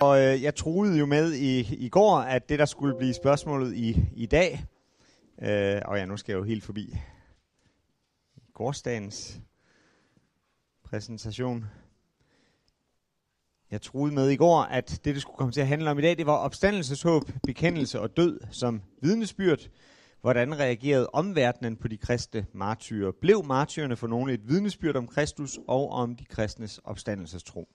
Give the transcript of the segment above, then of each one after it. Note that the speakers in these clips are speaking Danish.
Og øh, jeg troede jo med i, i går, at det der skulle blive spørgsmålet i, i dag, øh, og ja, nu skal jeg jo helt forbi gårdsdagens præsentation. Jeg troede med i går, at det, det skulle komme til at handle om i dag, det var opstandelseshåb, bekendelse og død som vidnesbyrd. Hvordan reagerede omverdenen på de kristne martyrer? Blev martyrerne for nogle et vidnesbyrd om Kristus og om de kristnes opstandelsestro?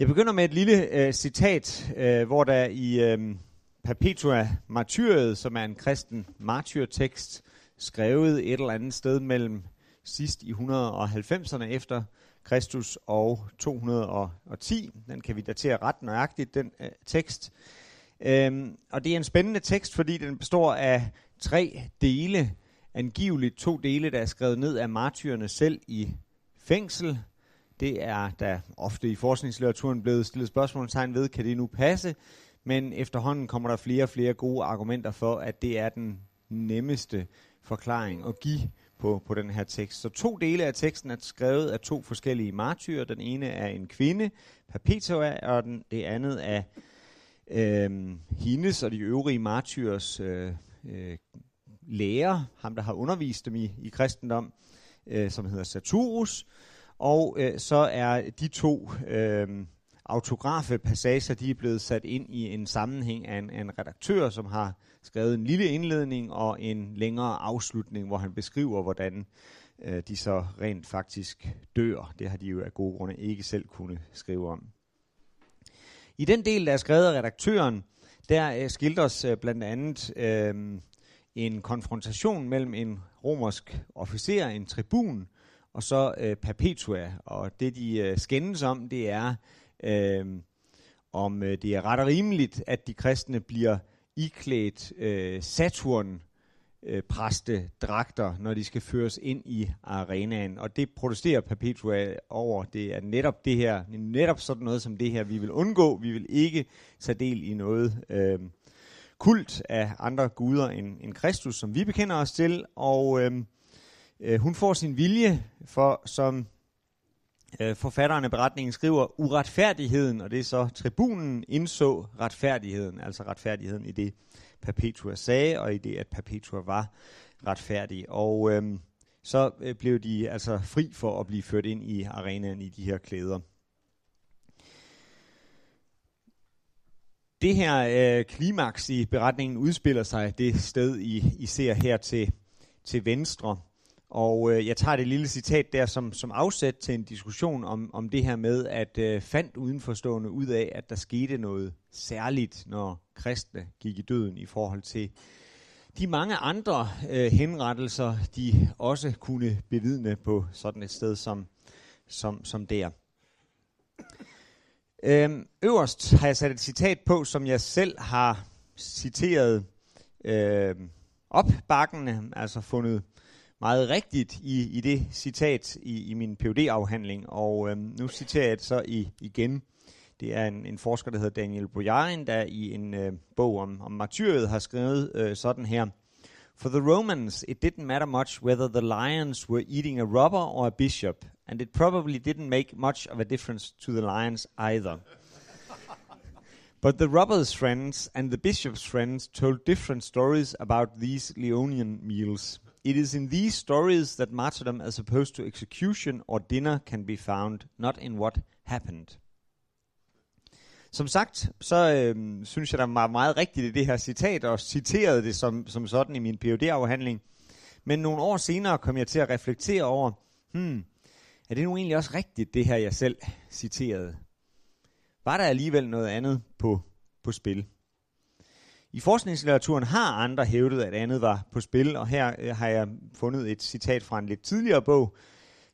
Jeg begynder med et lille øh, citat, øh, hvor der i øh, Perpetua Martyriet, som er en kristen martyrtekst, skrevet et eller andet sted mellem sidst i 190'erne efter Kristus og 210. Den kan vi datere ret nøjagtigt, den øh, tekst. Øhm, og det er en spændende tekst, fordi den består af tre dele. Angiveligt to dele, der er skrevet ned af martyrerne selv i fængsel. Det er der ofte i forskningslitteraturen blevet stillet spørgsmålstegn ved, kan det nu passe? Men efterhånden kommer der flere og flere gode argumenter for, at det er den nemmeste forklaring at give på, på den her tekst. Så to dele af teksten er skrevet af to forskellige martyrer. Den ene er en kvinde, Perpetua, og den, det andet er øh, hendes og de øvrige martyrers øh, øh, lærer, ham der har undervist dem i, i kristendom, øh, som hedder Saturus. Og øh, så er de to øh, autografe passager, de er blevet sat ind i en sammenhæng af en, af en redaktør, som har skrevet en lille indledning og en længere afslutning, hvor han beskriver, hvordan øh, de så rent faktisk dør. Det har de jo af gode grunde ikke selv kunne skrive om. I den del, der er skrevet af redaktøren, der øh, skildres øh, blandt andet øh, en konfrontation mellem en romersk officer, en tribun, og så øh, Perpetua. Og det, de øh, skændes om, det er, øh, om øh, det er ret og rimeligt, at de kristne bliver iklædt øh, Saturn øh, præstedragter, når de skal føres ind i arenaen. Og det protesterer Perpetua over. Det er netop det her, netop sådan noget som det her, vi vil undgå. Vi vil ikke tage del i noget øh, kult af andre guder end, end Kristus, som vi bekender os til. Og øh, øh, hun får sin vilje, for som øh, forfatteren af beretningen skriver, uretfærdigheden, og det er så tribunen, indså retfærdigheden, altså retfærdigheden i det, Perpetua sagde, og i det, at Perpetua var retfærdig. Og øh, så øh, blev de altså fri for at blive ført ind i arenaen i de her klæder. Det her øh, klimaks i beretningen udspiller sig det sted, I, I ser her til, til venstre. Og øh, jeg tager det lille citat der som, som afsæt til en diskussion om, om det her med, at øh, fandt udenforstående ud af, at der skete noget særligt, når kristne gik i døden i forhold til de mange andre øh, henrettelser, de også kunne bevidne på sådan et sted som, som, som der. Øhm, øverst har jeg sat et citat på, som jeg selv har citeret øh, opbakkende, altså fundet meget rigtigt i, i det citat i, i min phd afhandling og øh, nu citerer jeg det så i, igen. Det er en, en forsker, der hedder Daniel Boyarin, der i en øh, bog om, om martyriet har skrevet øh, sådan her. For the Romans, it didn't matter much whether the lions were eating a robber or a bishop, and it probably didn't make much of a difference to the lions either. But the robber's friends and the bishop's friends told different stories about these Leonian meals. It is in these stories that martyrdom as opposed to execution or dinner can be found, not in what happened. Som sagt, så øhm, synes jeg, der var meget rigtigt i det her citat, og citerede det som, som sådan i min phd afhandling Men nogle år senere kom jeg til at reflektere over, hmm, er det nu egentlig også rigtigt, det her jeg selv citerede? Var der alligevel noget andet på, på spil? I forskningslitteraturen har andre hævdet, at andet var på spil, og her øh, har jeg fundet et citat fra en lidt tidligere bog,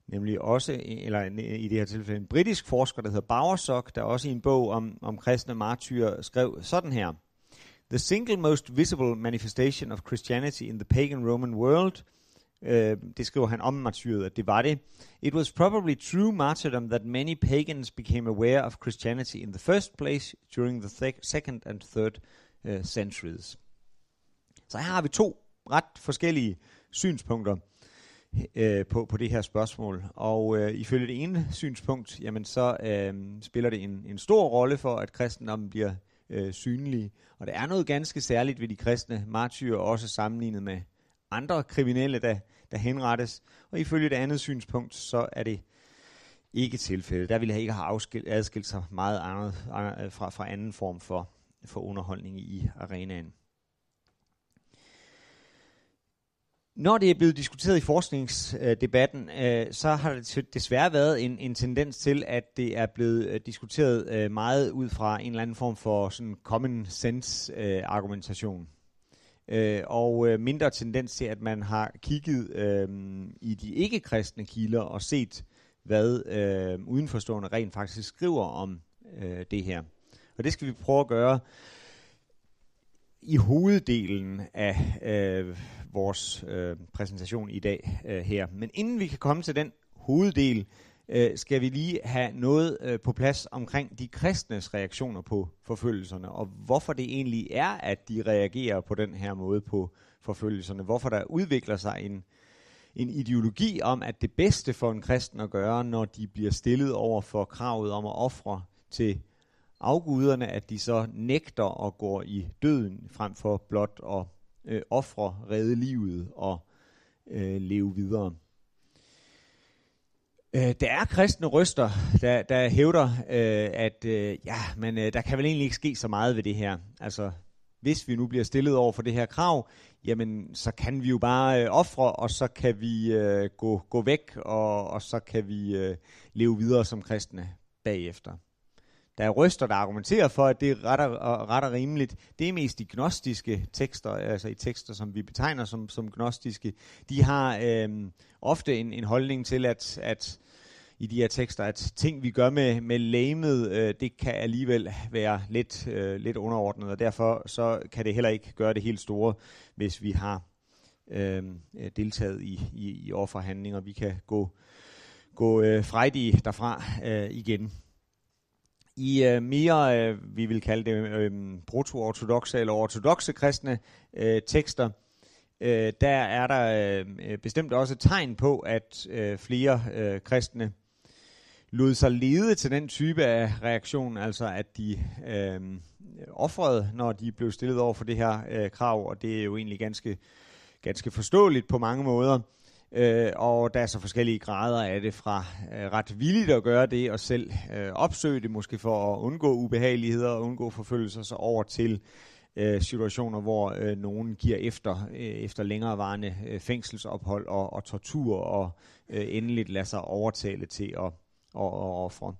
nemlig også, øh, eller øh, i det her tilfælde en britisk forsker, der hedder Bowersock, der også i en bog om, om kristne martyrer skrev sådan her. The single most visible manifestation of Christianity in the pagan Roman world, øh, det skriver han om martyret, at det var det. It was probably true martyrdom that many pagans became aware of Christianity in the first place during the th- second and third uh, centuries. Så her har vi to ret forskellige synspunkter. øh, på, på det her spørgsmål. Og øh, ifølge det ene synspunkt, jamen så øh, spiller det en, en stor rolle for, at kristendommen bliver øh, synlig. Og der er noget ganske særligt ved de kristne martyrer, også sammenlignet med andre kriminelle, der, der henrettes. Og ifølge det andet synspunkt, så er det ikke tilfældet. Der ville jeg ikke have afskilt, adskilt sig meget andet, fra, fra anden form for, for underholdning i arenaen. Når det er blevet diskuteret i forskningsdebatten, øh, så har det desværre været en, en tendens til, at det er blevet øh, diskuteret øh, meget ud fra en eller anden form for sådan common sense øh, argumentation. Øh, og mindre tendens til, at man har kigget i de ikke-kristne kilder og set, hvad udenforstående rent faktisk skriver om det her. Og det skal vi prøve at gøre i hoveddelen af øh, vores øh, præsentation i dag øh, her. Men inden vi kan komme til den hoveddel, øh, skal vi lige have noget øh, på plads omkring de kristnes reaktioner på forfølgelserne, og hvorfor det egentlig er, at de reagerer på den her måde på forfølgelserne. Hvorfor der udvikler sig en, en ideologi om, at det bedste for en kristen at gøre, når de bliver stillet over for kravet om at ofre til afguderne, at de så nægter at gå i døden frem for blot at øh, ofre, redde livet og øh, leve videre. Øh, der er kristne røster, der, der hævder, øh, at øh, ja, men øh, der kan vel egentlig ikke ske så meget ved det her. Altså, hvis vi nu bliver stillet over for det her krav, jamen så kan vi jo bare øh, ofre, og så kan vi øh, gå, gå væk, og, og så kan vi øh, leve videre som kristne bagefter der er røster, der argumenterer for, at det er ret og, ret og rimeligt. Det er mest de gnostiske tekster, altså i tekster, som vi betegner som, som gnostiske. De har øh, ofte en, en holdning til, at, at i de her tekster, at ting, vi gør med, med lamet, øh, det kan alligevel være lidt, øh, lidt underordnet, og derfor så kan det heller ikke gøre det helt store, hvis vi har øh, deltaget i, i, i offerhandlinger. Vi kan gå, gå øh, frejdige derfra øh, igen. I øh, mere, øh, vi vil kalde det øh, proto-ortodoxe eller ortodoxe kristne øh, tekster, øh, der er der øh, øh bestemt også tegn på, at øh, flere øh, kristne lod sig lede til den type af reaktion, altså at de øh, offrede, når de blev stillet over for det her øh, krav, og det er jo egentlig ganske, ganske forståeligt på mange måder. Øh, og der er så forskellige grader af det, fra øh, ret villigt at gøre det, og selv øh, opsøge det, måske for at undgå ubehageligheder og undgå forfølgelser, så over til øh, situationer, hvor øh, nogen giver efter, øh, efter længerevarende øh, fængselsophold og, og tortur, og øh, endeligt lader sig overtale til at, at, at ofre.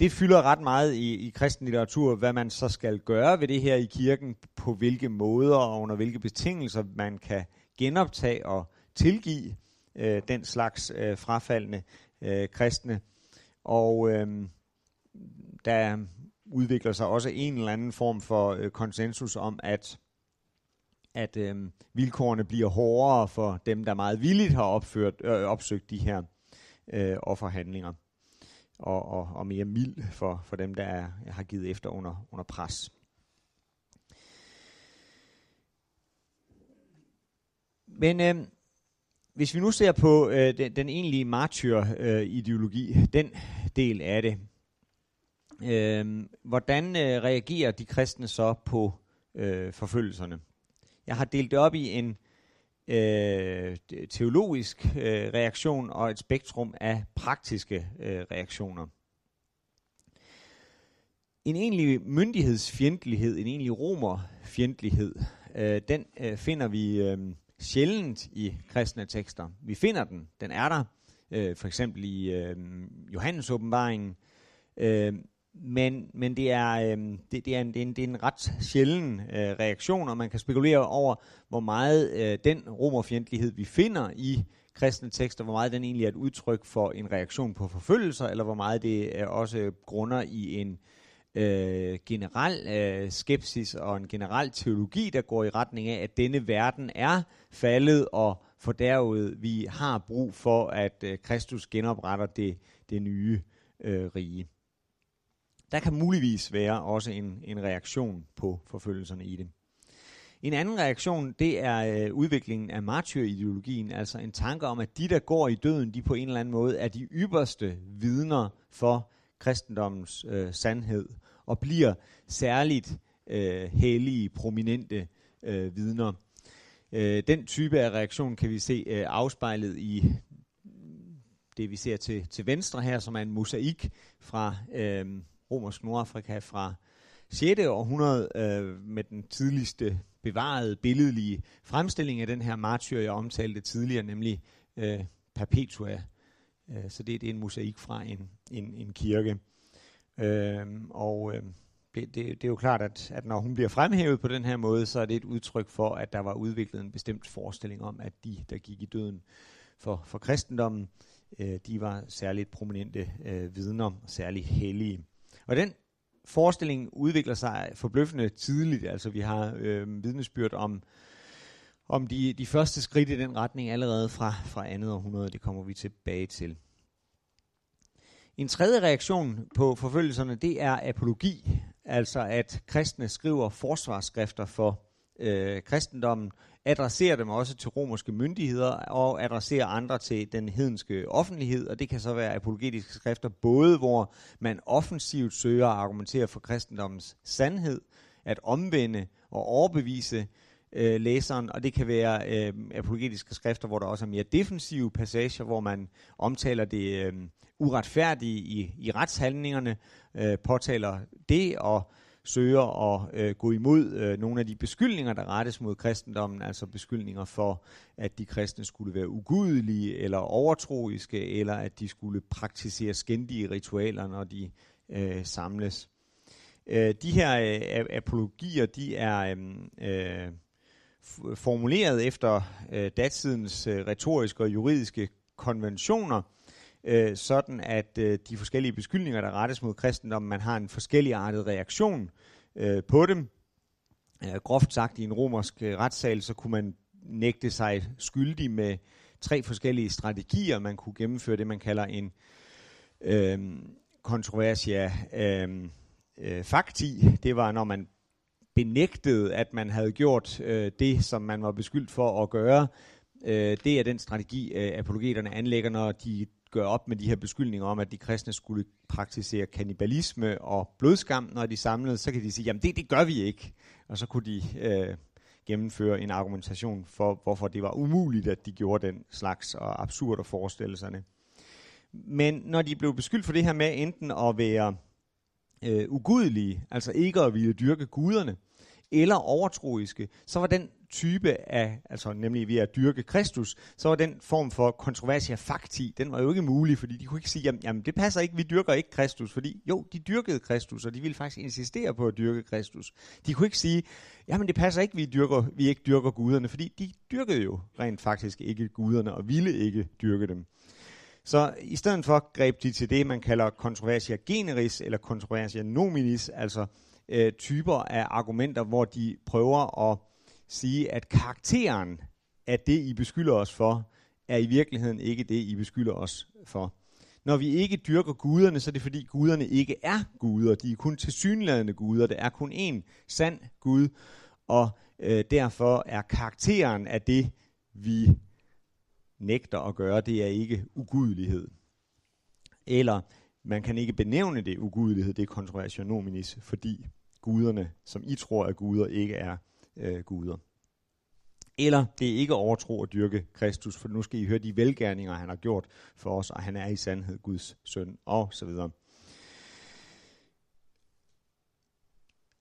Det fylder ret meget i, i kristen litteratur, hvad man så skal gøre ved det her i kirken, på hvilke måder og under hvilke betingelser man kan genoptage og tilgive øh, den slags øh, frafaldende øh, kristne. Og øh, der udvikler sig også en eller anden form for øh, konsensus om, at at øh, vilkårene bliver hårdere for dem, der meget villigt har opført, øh, opsøgt de her øh, offerhandlinger, og, og, og mere mild for, for dem, der er, har givet efter under, under pres. Men øh, hvis vi nu ser på øh, den, den egentlige martyr-ideologi, øh, den del af det, øh, hvordan øh, reagerer de kristne så på øh, forfølgelserne? Jeg har delt det op i en øh, teologisk øh, reaktion og et spektrum af praktiske øh, reaktioner. En egentlig myndighedsfjendtlighed, en egentlig romerfjendtlighed, øh, den øh, finder vi... Øh, sjældent i kristne tekster. Vi finder den, den er der, øh, for eksempel i øh, Johannes åbenbaringen, øh, men, men det, er, øh, det, det, er en, det, er en, det er en ret sjælden øh, reaktion, og man kan spekulere over, hvor meget øh, den romerfjendtlighed, vi finder i kristne tekster, hvor meget den egentlig er et udtryk for en reaktion på forfølgelser, eller hvor meget det er også grunder i en øh, Øh, generel øh, skepsis og en generel teologi, der går i retning af, at denne verden er faldet og fordærvet. Vi har brug for, at øh, Kristus genopretter det, det nye øh, rige. Der kan muligvis være også en, en reaktion på forfølgelserne i det. En anden reaktion, det er øh, udviklingen af martyrideologien, altså en tanke om, at de, der går i døden, de på en eller anden måde er de ypperste vidner for kristendommens øh, sandhed, og bliver særligt øh, hellige, prominente øh, vidner. Øh, den type af reaktion kan vi se øh, afspejlet i det, vi ser til, til venstre her, som er en mosaik fra øh, romersk Nordafrika fra 6. århundrede øh, med den tidligste bevarede billedlige fremstilling af den her martyr, jeg omtalte tidligere, nemlig øh, Perpetua. Øh, så det, det er en mosaik fra en, en, en kirke. Øh, og øh, det, det, det er jo klart, at, at når hun bliver fremhævet på den her måde, så er det et udtryk for, at der var udviklet en bestemt forestilling om, at de, der gik i døden for, for kristendommen, øh, de var særligt prominente øh, vidner, særligt hellige. Og den forestilling udvikler sig forbløffende tidligt. Altså vi har øh, vidnesbyrd om, om de, de første skridt i den retning allerede fra, fra andet århundrede. Det kommer vi tilbage til. En tredje reaktion på forfølgelserne, det er apologi. Altså at kristne skriver forsvarsskrifter for øh, kristendommen, adresserer dem også til romerske myndigheder og adresserer andre til den hedenske offentlighed, og det kan så være apologetiske skrifter, både hvor man offensivt søger at argumentere for kristendommens sandhed, at omvende og overbevise øh, læseren, og det kan være øh, apologetiske skrifter, hvor der også er mere defensive passager, hvor man omtaler det øh, uretfærdige i, i retshandlingerne, øh, påtaler det og søger at øh, gå imod øh, nogle af de beskyldninger, der rettes mod kristendommen, altså beskyldninger for, at de kristne skulle være ugudelige eller overtroiske, eller at de skulle praktisere skændige ritualer, når de øh, samles. Øh, de her øh, apologier, de er øh, øh, formuleret efter øh, datidens øh, retoriske og juridiske konventioner, øh, sådan at øh, de forskellige beskyldninger, der rettes mod kristendommen, man har en forskelligartet reaktion øh, på dem. Øh, groft sagt i en romersk øh, retssal, så kunne man nægte sig skyldig med tre forskellige strategier. Man kunne gennemføre det, man kalder en øh, kontroversia øh, øh, fakti. Det var, når man benægtede, at man havde gjort øh, det, som man var beskyldt for at gøre. Øh, det er den strategi, øh, apologeterne anlægger, når de gør op med de her beskyldninger om, at de kristne skulle praktisere kannibalisme og blodskam, når de samlede, så kan de sige, jamen det, det gør vi ikke. Og så kunne de øh, gennemføre en argumentation for, hvorfor det var umuligt, at de gjorde den slags og absurde forestillelserne. Men når de blev beskyldt for det her med enten at være øh, ugudelige, altså ikke at ville dyrke guderne, eller overtroiske, så var den type af, altså nemlig ved at dyrke Kristus, så var den form for kontroversia fakti, den var jo ikke mulig, fordi de kunne ikke sige, jamen, jamen det passer ikke, vi dyrker ikke Kristus, fordi jo, de dyrkede Kristus, og de ville faktisk insistere på at dyrke Kristus. De kunne ikke sige, jamen det passer ikke, vi, dyrker, vi ikke dyrker guderne, fordi de dyrkede jo rent faktisk ikke guderne, og ville ikke dyrke dem. Så i stedet for greb de til det, man kalder kontroversia generis, eller kontroversia nominis, altså øh, typer af argumenter, hvor de prøver at sige, at karakteren af det, I beskylder os for, er i virkeligheden ikke det, I beskylder os for. Når vi ikke dyrker guderne, så er det fordi guderne ikke er guder. De er kun tilsyneladende guder. Det er kun én sand Gud, og øh, derfor er karakteren af det, vi nægter at gøre, det er ikke ugudelighed. Eller man kan ikke benævne det ugudelighed, det er kontroversionominis, fordi guderne, som I tror er guder, ikke er øh, guder. Eller det er ikke overtro at dyrke Kristus, for nu skal I høre de velgærninger, han har gjort for os, og han er i sandhed Guds søn, og så videre.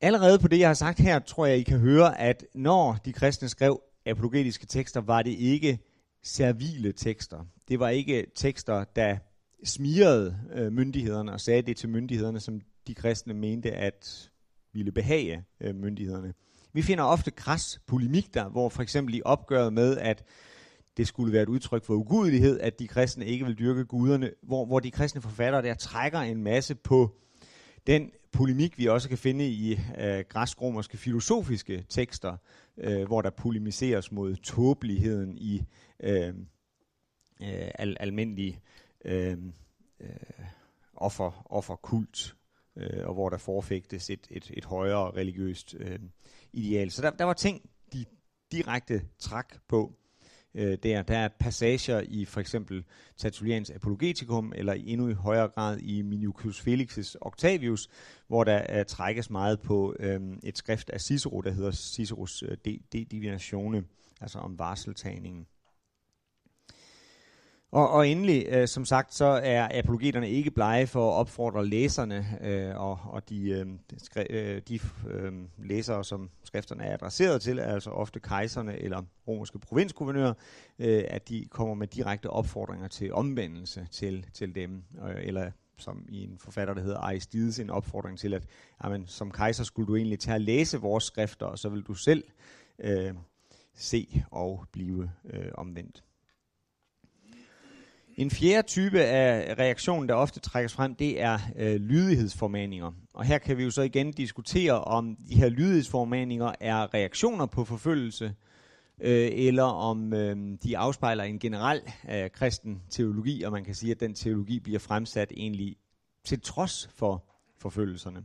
Allerede på det, jeg har sagt her, tror jeg, I kan høre, at når de kristne skrev apologetiske tekster, var det ikke servile tekster. Det var ikke tekster, der smirede øh, myndighederne og sagde det til myndighederne, som de kristne mente at ville behage øh, myndighederne. Vi finder ofte kras polemik der, hvor for eksempel i opgøret med, at det skulle være et udtryk for ugudelighed, at de kristne ikke vil dyrke guderne, hvor, hvor de kristne forfattere der trækker en masse på den polemik, vi også kan finde i øh, græsk-romerske filosofiske tekster, øh, hvor der polemiseres mod tåbeligheden i øh, øh, al- almindelig øh, øh, offer, offerkult øh, og hvor der forfægtes et, et, et højere religiøst øh, ideal. Så der, der var ting de direkte træk på øh, der. Der er passager i for eksempel Tertullians Apologeticum, eller endnu i højere grad i Minucius Felix's Octavius, hvor der uh, trækkes meget på øh, et skrift af Cicero, der hedder Ciceros uh, De, De Divinatione, altså om varseltagningen. Og, og endelig, øh, som sagt, så er apologeterne ikke blege for at opfordre læserne øh, og, og de, øh, skri, øh, de øh, læsere, som skrifterne er adresseret til, altså ofte kejserne eller romerske provinsguvernører, øh, at de kommer med direkte opfordringer til omvendelse til, til dem, øh, eller som i en forfatter, der hedder Aristides, en opfordring til, at jamen, som kejser skulle du egentlig tage at læse vores skrifter, og så vil du selv øh, se og blive øh, omvendt. En fjerde type af reaktion, der ofte trækkes frem, det er øh, lydighedsformaninger. Og her kan vi jo så igen diskutere, om de her lydighedsformaninger er reaktioner på forfølgelse, øh, eller om øh, de afspejler en generel øh, kristen teologi, og man kan sige, at den teologi bliver fremsat egentlig til trods for forfølgelserne.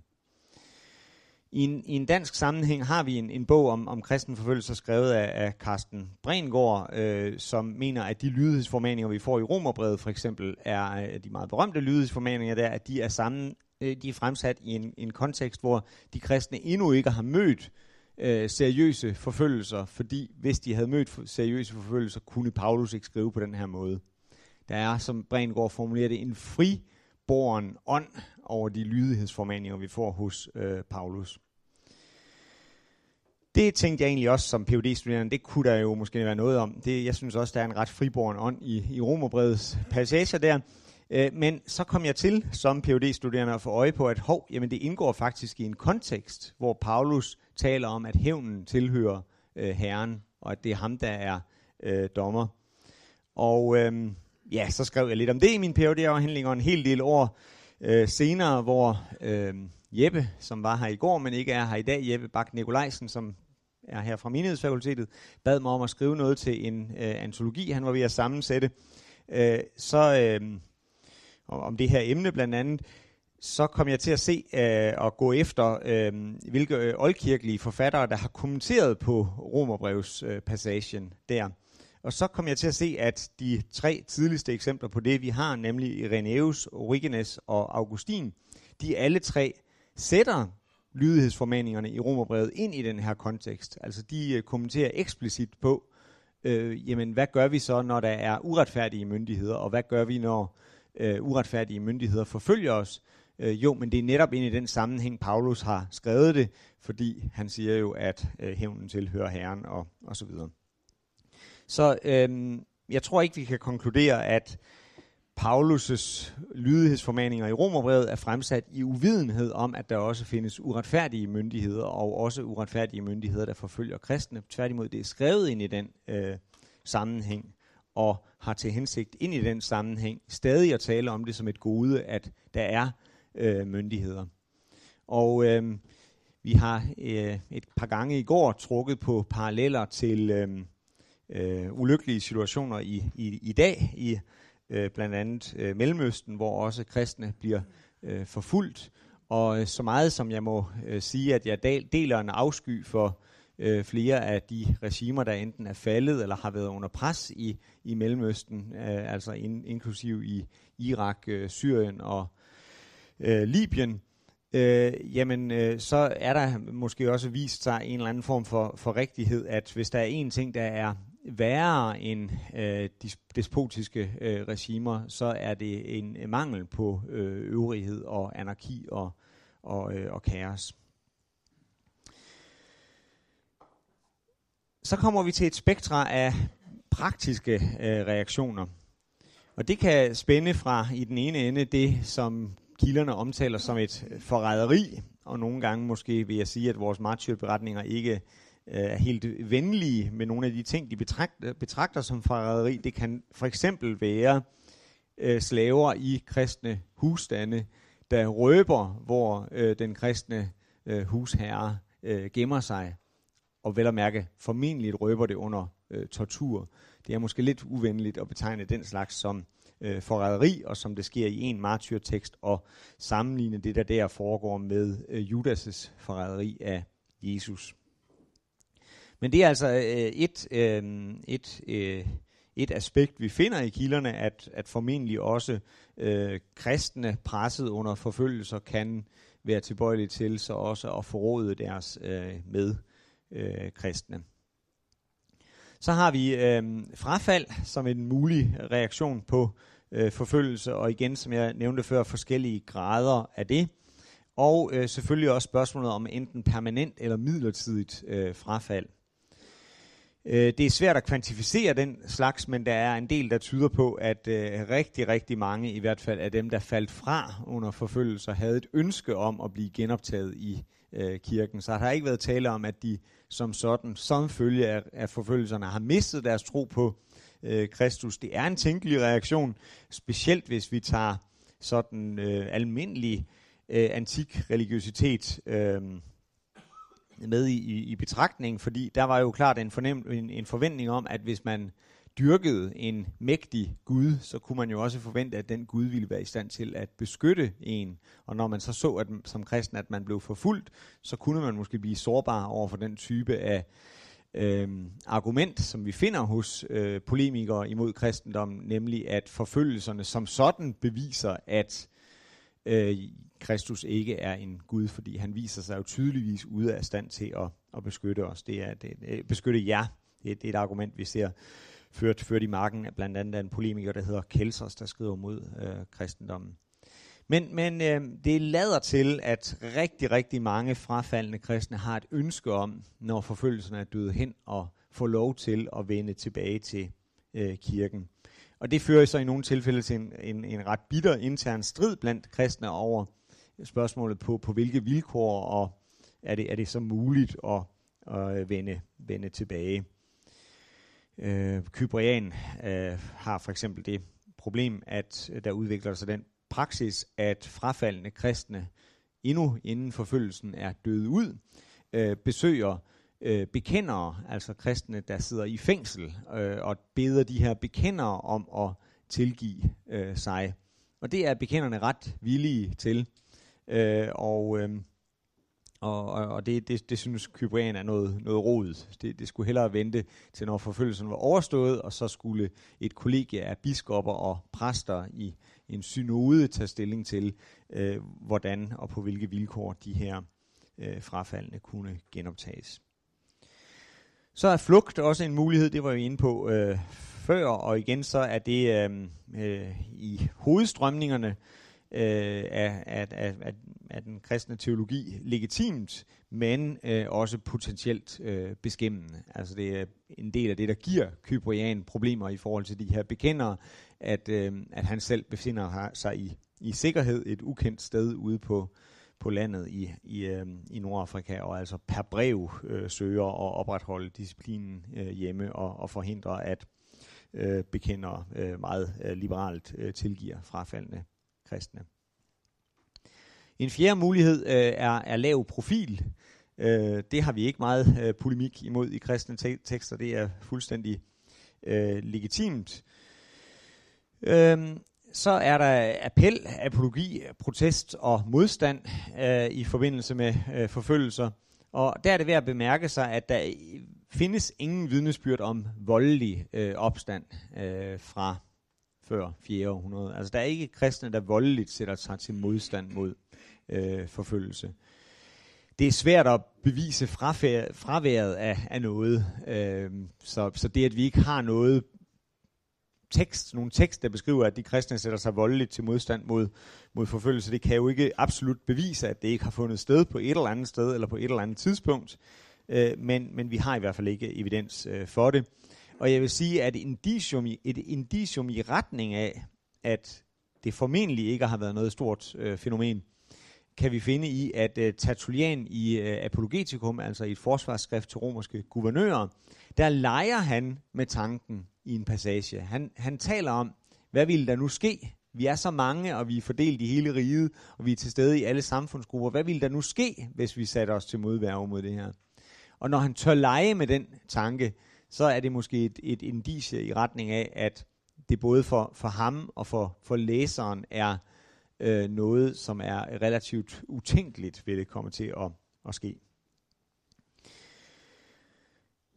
I en, I en dansk sammenhæng har vi en, en bog om, om kristen forfølgelse, skrevet af, af Carsten Brengård, øh, som mener, at de lydighedsformaninger, vi får i Romerbrevet for eksempel, er øh, de meget berømte lydighedsformaninger der, at de er sammen, øh, de er fremsat i en, en kontekst, hvor de kristne endnu ikke har mødt øh, seriøse forfølgelser, fordi hvis de havde mødt seriøse forfølgelser, kunne Paulus ikke skrive på den her måde. Der er, som Brengård formulerer det, en friborn ånd over de lydighedsformaninger, vi får hos øh, Paulus. Det tænkte jeg egentlig også som phd studerende det kunne der jo måske være noget om. Det, jeg synes også, der er en ret friborn ånd i, i Romerbrevets passager der. Øh, men så kom jeg til som phd studerende at få øje på, at hov, jamen det indgår faktisk i en kontekst, hvor Paulus taler om, at hævnen tilhører øh, Herren, og at det er ham, der er øh, dommer. Og øh, ja, så skrev jeg lidt om det i min phd afhandling og en hel del år øh, senere, hvor øh, Jeppe, som var her i går, men ikke er her i dag, Jeppe Bak Nikolajsen, som er her fra Menighedsfakultetet, bad mig om at skrive noget til en øh, antologi, han var ved at sammensætte. Øh, så øh, om det her emne blandt andet, så kom jeg til at se øh, og gå efter, øh, hvilke øh, oldkirkelige forfattere, der har kommenteret på Romerbrevs øh, passagen der. Og så kom jeg til at se, at de tre tidligste eksempler på det, vi har, nemlig Irenaeus, Origenes og Augustin, de alle tre sætter lydighedsformaningerne i Romerbrevet ind i den her kontekst. Altså de øh, kommenterer eksplicit på, øh, jamen hvad gør vi så, når der er uretfærdige myndigheder, og hvad gør vi, når øh, uretfærdige myndigheder forfølger os? Øh, jo, men det er netop ind i den sammenhæng, Paulus har skrevet det, fordi han siger jo, at øh, hævnen tilhører Herren og, og så videre. Så øhm, jeg tror ikke, vi kan konkludere, at Paulus' lydighedsformaninger i Romerbrevet er fremsat i uvidenhed om, at der også findes uretfærdige myndigheder, og også uretfærdige myndigheder, der forfølger kristne. Tværtimod, det er skrevet ind i den øh, sammenhæng, og har til hensigt ind i den sammenhæng stadig at tale om det som et gode, at der er øh, myndigheder. Og øh, vi har øh, et par gange i går trukket på paralleller til øh, øh, ulykkelige situationer i, i, i dag i øh, blandt andet øh, Mellemøsten, hvor også kristne bliver øh, forfulgt. Og øh, så meget som jeg må øh, sige, at jeg deler en afsky for øh, flere af de regimer, der enten er faldet eller har været under pres i, i Mellemøsten, øh, altså in, inklusiv i Irak, øh, Syrien og øh, Libyen, øh, jamen øh, så er der måske også vist sig en eller anden form for, for rigtighed, at hvis der er en ting, der er værre end øh, despotiske øh, regimer, så er det en øh, mangel på øh, øvrighed og anarki og, og, øh, og kaos. Så kommer vi til et spektra af praktiske øh, reaktioner. Og det kan spænde fra i den ene ende det, som kilderne omtaler som et forræderi, og nogle gange måske vil jeg sige, at vores martyrberetninger ikke Øh, er helt venlige med nogle af de ting, de betragter, betragter som forræderi. Det kan for eksempel være øh, slaver i kristne husstande, der røber, hvor øh, den kristne øh, husherre øh, gemmer sig, og vel at mærke formentlig røber det under øh, tortur. Det er måske lidt uvenligt at betegne den slags som øh, forræderi, og som det sker i en martyrtekst, og sammenligne det, der der foregår med øh, Judas' forræderi af Jesus. Men det er altså øh, et, øh, et, øh, et aspekt, vi finder i kilderne, at, at formentlig også øh, kristne presset under forfølgelser kan være tilbøjelige til så også at forråde deres øh, med øh, kristne. Så har vi øh, frafald som en mulig reaktion på øh, forfølgelse, og igen, som jeg nævnte før, forskellige grader af det. Og øh, selvfølgelig også spørgsmålet om enten permanent eller midlertidigt øh, frafald. Øh, det er svært at kvantificere den slags, men der er en del, der tyder på, at øh, rigtig, rigtig mange, i hvert fald af dem, der faldt fra under forfølgelser, havde et ønske om at blive genoptaget i øh, kirken. Så der har ikke været tale om, at de som sådan, som følge af, af forfølgelserne, har mistet deres tro på øh, Kristus. Det er en tænkelig reaktion, specielt hvis vi tager sådan øh, almindelig øh, antik religiøsitet øh, med i, i, i betragtning, fordi der var jo klart en, fornem, en, en forventning om, at hvis man dyrkede en mægtig Gud, så kunne man jo også forvente, at den Gud ville være i stand til at beskytte en. Og når man så så at, som kristen, at man blev forfulgt, så kunne man måske blive sårbar over for den type af øh, argument, som vi finder hos øh, polemikere imod kristendommen, nemlig at forfølgelserne som sådan beviser, at øh, Kristus ikke er en Gud, fordi han viser sig jo tydeligvis ude af stand til at, at beskytte os. Det er det, øh, beskytte jer. Det, det er et argument, vi ser ført, ført i marken af blandt andet af en polemiker, der hedder Kelsers, der skriver mod øh, kristendommen. Men, men øh, det lader til, at rigtig, rigtig mange frafaldende kristne har et ønske om, når forfølgelsen er døde hen, at få lov til at vende tilbage til øh, kirken. Og det fører så i nogle tilfælde til en, en, en ret bitter intern strid blandt kristne over spørgsmålet på, på hvilke vilkår, og er det, er det så muligt at, at vende, vende tilbage. Øh, Kyprian øh, har for eksempel det problem, at der udvikler sig den praksis, at frafaldende kristne endnu inden forfølgelsen er døde ud, øh, besøger øh, bekendere, altså kristne, der sidder i fængsel, øh, og beder de her bekendere om at tilgive øh, sig. Og det er bekenderne ret villige til. Øh, og øh, og, og, det, det, det synes Kyprian er noget, noget rodet. Det, det skulle hellere vente til når forfølgelsen var overstået, og så skulle et kollegie af biskopper og præster i en synode tage stilling til, øh, hvordan og på hvilke vilkår de her øh, frafaldene kunne genoptages. Så er flugt også en mulighed, det var vi inde på øh, før, og igen så er det øh, øh, i hovedstrømningerne øh, af, af, af, af, af den kristne teologi legitimt, men øh, også potentielt øh, beskæmmende. Altså det er en del af det, der giver Kyprian problemer i forhold til de her bekendere, at, øh, at han selv befinder sig i, i sikkerhed et ukendt sted ude på, på landet i, i, øh, i Nordafrika, og altså per brev øh, søger at opretholde disciplinen øh, hjemme og, og forhindre, at øh, bekender øh, meget øh, liberalt øh, tilgiver frafaldende kristne. En fjerde mulighed øh, er, er lav profil. Øh, det har vi ikke meget øh, polemik imod i kristne te- tekster. Det er fuldstændig øh, legitimt. Øh, så er der appel, apologi, protest og modstand øh, i forbindelse med øh, forfølgelser. Og der er det værd at bemærke sig, at der findes ingen vidnesbyrd om voldelig øh, opstand øh, fra før 4. århundrede. Altså der er ikke kristne, der voldeligt sætter sig til modstand mod øh, forfølgelse. Det er svært at bevise fraværet af, af noget, øh, så, så det at vi ikke har noget tekst, nogle tekst, der beskriver, at de kristne sætter sig voldeligt til modstand mod, mod forfølgelse, det kan jo ikke absolut bevise, at det ikke har fundet sted på et eller andet sted, eller på et eller andet tidspunkt, øh, men, men vi har i hvert fald ikke evidens øh, for det. Og jeg vil sige, at indicium i, et indicium i retning af, at det formentlig ikke har været noget stort øh, fænomen, kan vi finde i, at øh, Tertullian i øh, Apologetikum, altså i et forsvarsskrift til romerske guvernører, der leger han med tanken i en passage. Han, han taler om, hvad ville der nu ske? Vi er så mange, og vi er fordelt i hele riget, og vi er til stede i alle samfundsgrupper. Hvad ville der nu ske, hvis vi satte os til modværge mod det her? Og når han tør lege med den tanke, så er det måske et, et indicie i retning af, at det både for, for ham og for, for læseren er øh, noget, som er relativt utænkeligt, vil det komme til at, at ske.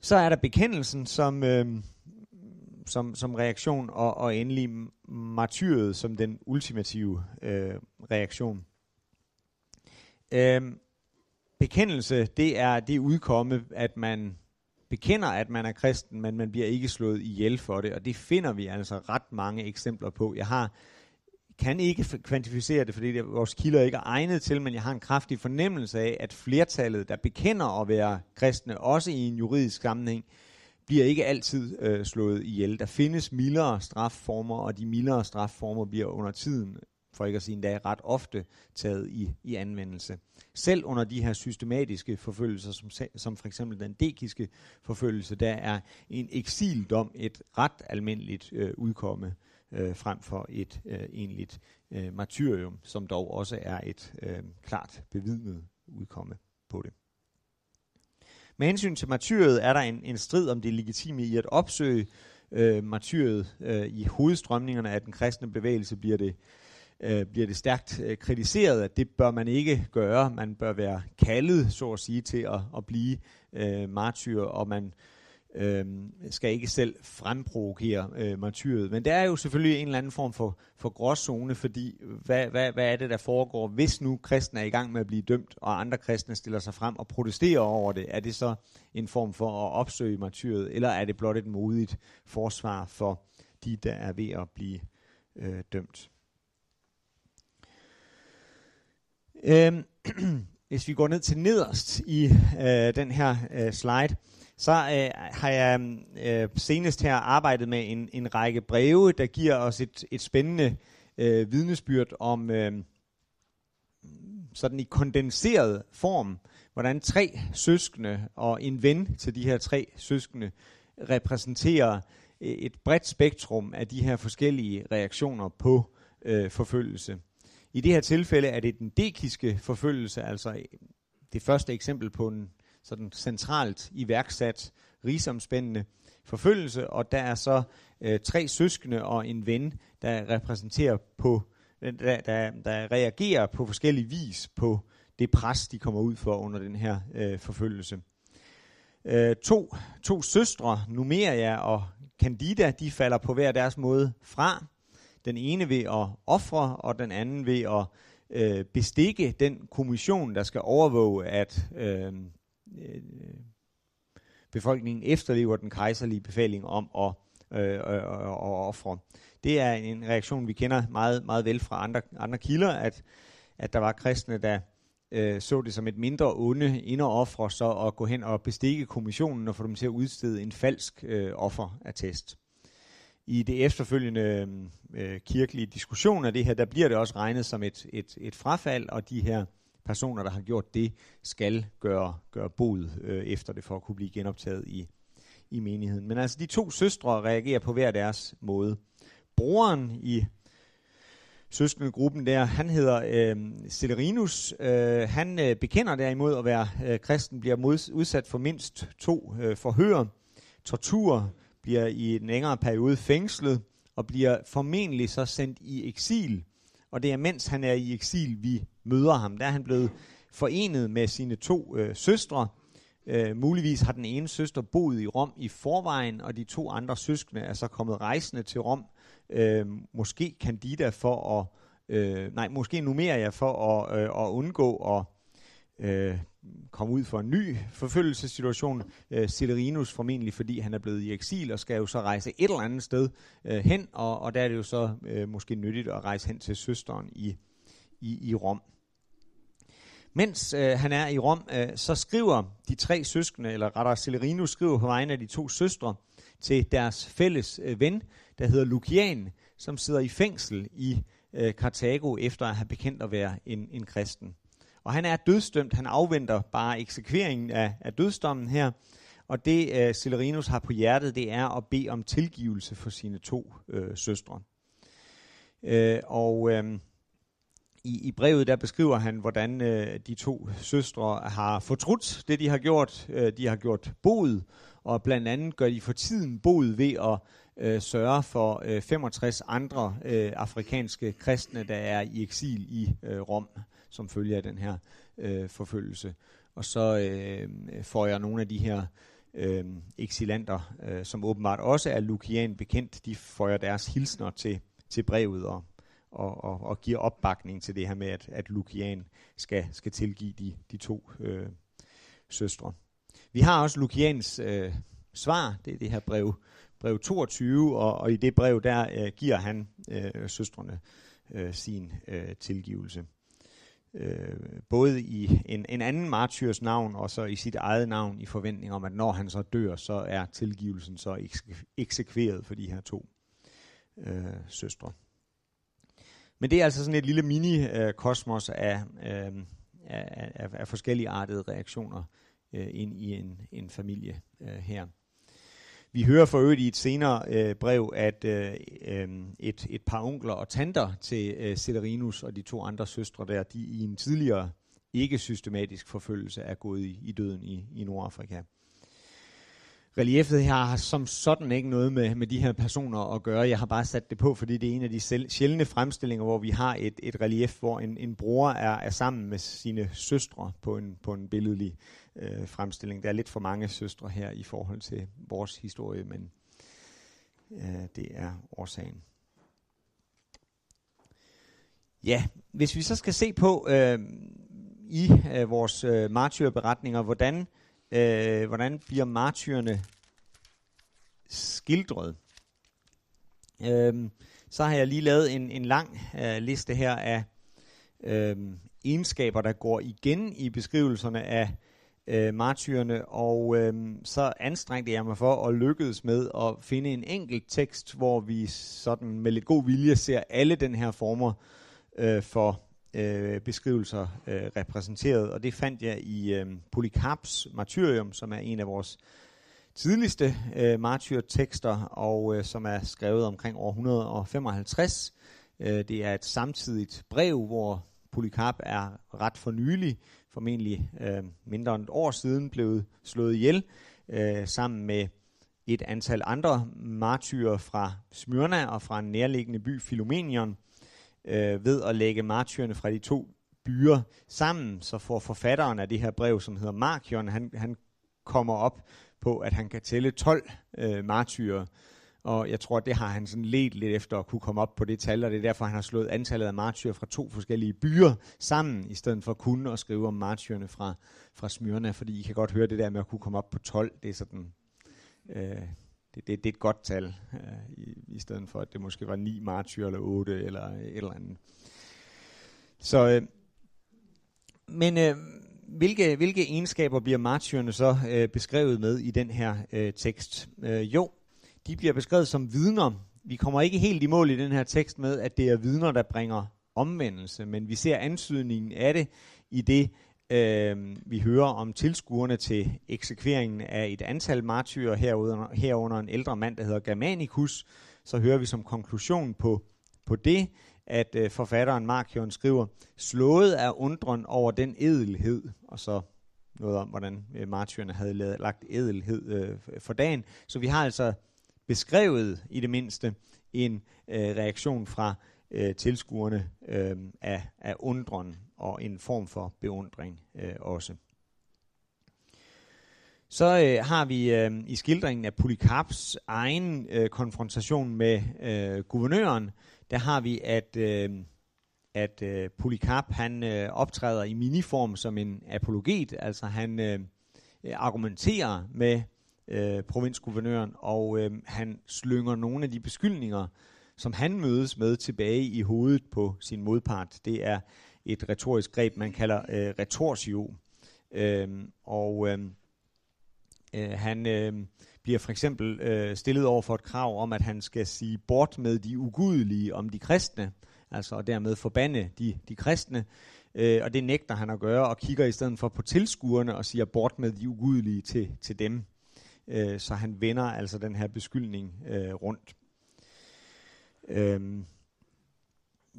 Så er der bekendelsen som, øh, som, som reaktion, og, og endelig martyret som den ultimative øh, reaktion. Øh, bekendelse, det er det udkomme, at man bekender, at man er kristen, men man bliver ikke slået ihjel for det, og det finder vi altså ret mange eksempler på. Jeg har kan ikke kvantificere det, fordi det, vores kilder ikke er egnet til, men jeg har en kraftig fornemmelse af, at flertallet, der bekender at være kristne, også i en juridisk sammenhæng, bliver ikke altid øh, slået ihjel. Der findes mildere strafformer, og de mildere strafformer bliver under tiden, for ikke at sige endda, ret ofte taget i, i anvendelse. Selv under de her systematiske forfølgelser, som, som for eksempel den dekiske forfølgelse, der er en eksildom et ret almindeligt øh, udkomme øh, frem for et øh, egentligt øh, martyrium, som dog også er et øh, klart bevidnet udkomme på det. Med hensyn til martyriet er der en, en strid om det legitime i at opsøge øh, martyriet. Øh, I hovedstrømningerne af den kristne bevægelse bliver det, øh, bliver det stærkt øh, kritiseret, at det bør man ikke gøre. Man bør være kaldet, så at sige, til at, at blive øh, martyr, og man øh, øh, skal ikke selv fremprovokere øh, martyret. Men der er jo selvfølgelig en eller anden form for, for gråzone, fordi hvad, hvad, hvad er det, der foregår, hvis nu kristne er i gang med at blive dømt, og andre kristne stiller sig frem og protesterer over det? Er det så en form for at opsøge martyret, eller er det blot et modigt forsvar for de, der er ved at blive øh, dømt? Øhm, hvis vi går ned til nederst i øh, den her øh, slide, så øh, har jeg øh, senest her arbejdet med en, en række breve, der giver os et, et spændende øh, vidnesbyrd om øh, sådan i kondenseret form, hvordan tre søskende og en ven til de her tre søskende repræsenterer øh, et bredt spektrum af de her forskellige reaktioner på øh, forfølgelse. I det her tilfælde er det den dekiske forfølgelse, altså øh, det første eksempel på en sådan centralt iværksat rigsomspændende forfølgelse, og der er så øh, tre søskende og en ven, der repræsenterer på, øh, der, der, der reagerer på forskellige vis på det pres, de kommer ud for under den her øh, forfølgelse. Øh, to, to søstre, Numeria og Candida, de falder på hver deres måde fra. Den ene ved at ofre, og den anden ved at øh, bestikke den kommission, der skal overvåge, at øh, Øh, øh, befolkningen efterlever den kejserlige befaling om at øh, øh, øh og, ofre. Det er en reaktion, vi kender meget, meget vel fra andre, andre kilder, at, at der var kristne, der øh, så det som et mindre onde ind og ofre, så at gå hen og bestikke kommissionen og få dem til at udstede en falsk øh, offerattest. I det efterfølgende øh, kirkelige diskussion af det her, der bliver det også regnet som et, et, et frafald, og de her personer, der har gjort det, skal gøre, gøre bod øh, efter det, for at kunne blive genoptaget i, i menigheden. Men altså, de to søstre reagerer på hver deres måde. Broren i søskendegruppen der, han hedder øh, Celerinus. Øh, han øh, bekender derimod at være øh, kristen, bliver mods- udsat for mindst to øh, forhør, tortur, bliver i en længere periode fængslet, og bliver formentlig så sendt i eksil. Og det er mens han er i eksil, vi møder ham. Der er han blevet forenet med sine to øh, søstre. Øh, muligvis har den ene søster boet i Rom i forvejen, og de to andre søskende er så kommet rejsende til Rom. Øh, måske Candida for at, øh, nej, måske Numeria for at, øh, at undgå at øh, komme ud for en ny forfølgelsessituation. Øh, Celerinus formentlig, fordi han er blevet i eksil og skal jo så rejse et eller andet sted øh, hen, og, og der er det jo så øh, måske nyttigt at rejse hen til søsteren i, i, i Rom. Mens øh, han er i Rom, øh, så skriver de tre søskende, eller rettere Celerinus skriver på vegne af de to søstre, til deres fælles øh, ven, der hedder Lucian, som sidder i fængsel i øh, Karthago, efter at have bekendt at være en, en kristen. Og han er dødsdømt, han afventer bare eksekveringen af, af dødsdommen her, og det øh, Celerinus har på hjertet, det er at bede om tilgivelse for sine to øh, søstre. Øh, og... Øh, i, i brevet der beskriver han, hvordan øh, de to søstre har fortrudt det, de har gjort. Øh, de har gjort bod, og blandt andet gør de for tiden bod ved at øh, sørge for øh, 65 andre øh, afrikanske kristne, der er i eksil i øh, Rom, som følger af den her øh, forfølgelse. Og så øh, får jeg nogle af de her øh, exilanter, øh, som åbenbart også er Lukian bekendt, de føjer deres hilsner til, til brevet og, og, og, og giver opbakning til det her med, at, at Lukian skal, skal tilgive de, de to øh, søstre. Vi har også Lukians øh, svar, det er det her brev, brev 22, og, og i det brev der øh, giver han øh, søstrene øh, sin øh, tilgivelse. Øh, både i en, en anden martyrs navn, og så i sit eget navn, i forventning om, at når han så dør, så er tilgivelsen så eksekveret for de her to øh, søstre. Men det er altså sådan et lille mini-kosmos af, øh, af, af, af forskellige artede reaktioner øh, ind i en, en familie øh, her. Vi hører for øvrigt i et senere øh, brev, at øh, øh, et, et par onkler og tanter til øh, Celerinus og de to andre søstre der, de i en tidligere ikke systematisk forfølgelse er gået i, i døden i, i Nordafrika reliefet her har som sådan ikke noget med, med de her personer at gøre. Jeg har bare sat det på, fordi det er en af de sjældne fremstillinger, hvor vi har et, et relief, hvor en, en bror er, er sammen med sine søstre på en, på en billedlig øh, fremstilling. Der er lidt for mange søstre her i forhold til vores historie, men øh, det er årsagen. Ja, hvis vi så skal se på øh, i øh, vores øh, martyrberetninger, hvordan øh, Øh, hvordan bliver martyrene skildret. Øhm, så har jeg lige lavet en, en lang øh, liste her af øh, egenskaber, der går igen i beskrivelserne af øh, martyrene, og øh, så anstrengte jeg mig for at lykkes med at finde en enkelt tekst, hvor vi sådan med lidt god vilje ser alle den her former øh, for øh, beskrivelser øh, repræsenteret, og det fandt jeg i øh, Polycarps Martyrium, som er en af vores tidligste øh, martyrtekster, og øh, som er skrevet omkring år 155. Øh, det er et samtidigt brev, hvor Polycarp er ret for nylig, formentlig øh, mindre end et år siden, blevet slået ihjel, øh, sammen med et antal andre martyrer fra Smyrna og fra en nærliggende by, Philomenion, øh, ved at lægge martyrene fra de to byer sammen, så får forfatteren af det her brev, som hedder Markion, han, han kommer op på, at han kan tælle 12 øh, martyrer, og jeg tror, det har han sådan let lidt efter at kunne komme op på det tal, og det er derfor, han har slået antallet af martyrer fra to forskellige byer sammen, i stedet for kun at skrive om martyrerne fra, fra Smyrna, fordi I kan godt høre det der med at kunne komme op på 12, det er sådan, øh, det, det, det er et godt tal, øh, i, i stedet for at det måske var 9 martyrer eller 8 eller et eller andet. Så, øh, men øh, hvilke, hvilke egenskaber bliver martyrerne så øh, beskrevet med i den her øh, tekst? Øh, jo, de bliver beskrevet som vidner. Vi kommer ikke helt i mål i den her tekst med, at det er vidner, der bringer omvendelse, men vi ser antydningen af det i det, Øh, vi hører om tilskuerne til eksekveringen af et antal martyrer herunder, herunder en ældre mand, der hedder Germanicus. Så hører vi som konklusion på, på det, at øh, forfatteren Markion skriver, slået af undren over den edelhed, og så noget om, hvordan øh, martyrerne havde lavet, lagt edelhed øh, for dagen. Så vi har altså beskrevet i det mindste en øh, reaktion fra øh, tilskuerne øh, af, af undren og en form for beundring øh, også. Så øh, har vi øh, i skildringen af Polycarps egen øh, konfrontation med øh, guvernøren, der har vi, at, øh, at øh, Polycarp han øh, optræder i miniform som en apologet, altså han øh, argumenterer med øh, provinsguvernøren, og øh, han slynger nogle af de beskyldninger, som han mødes med tilbage i hovedet på sin modpart. Det er et retorisk greb, man kalder øh, retorsio. Øh, og øh, øh, han øh, bliver for eksempel øh, stillet over for et krav om, at han skal sige bort med de ugudelige om de kristne, altså og dermed forbande de, de kristne. Øh, og det nægter han at gøre, og kigger i stedet for på tilskuerne og siger bort med de ugudelige til, til dem. Øh, så han vender altså den her beskyldning øh, rundt. Øh,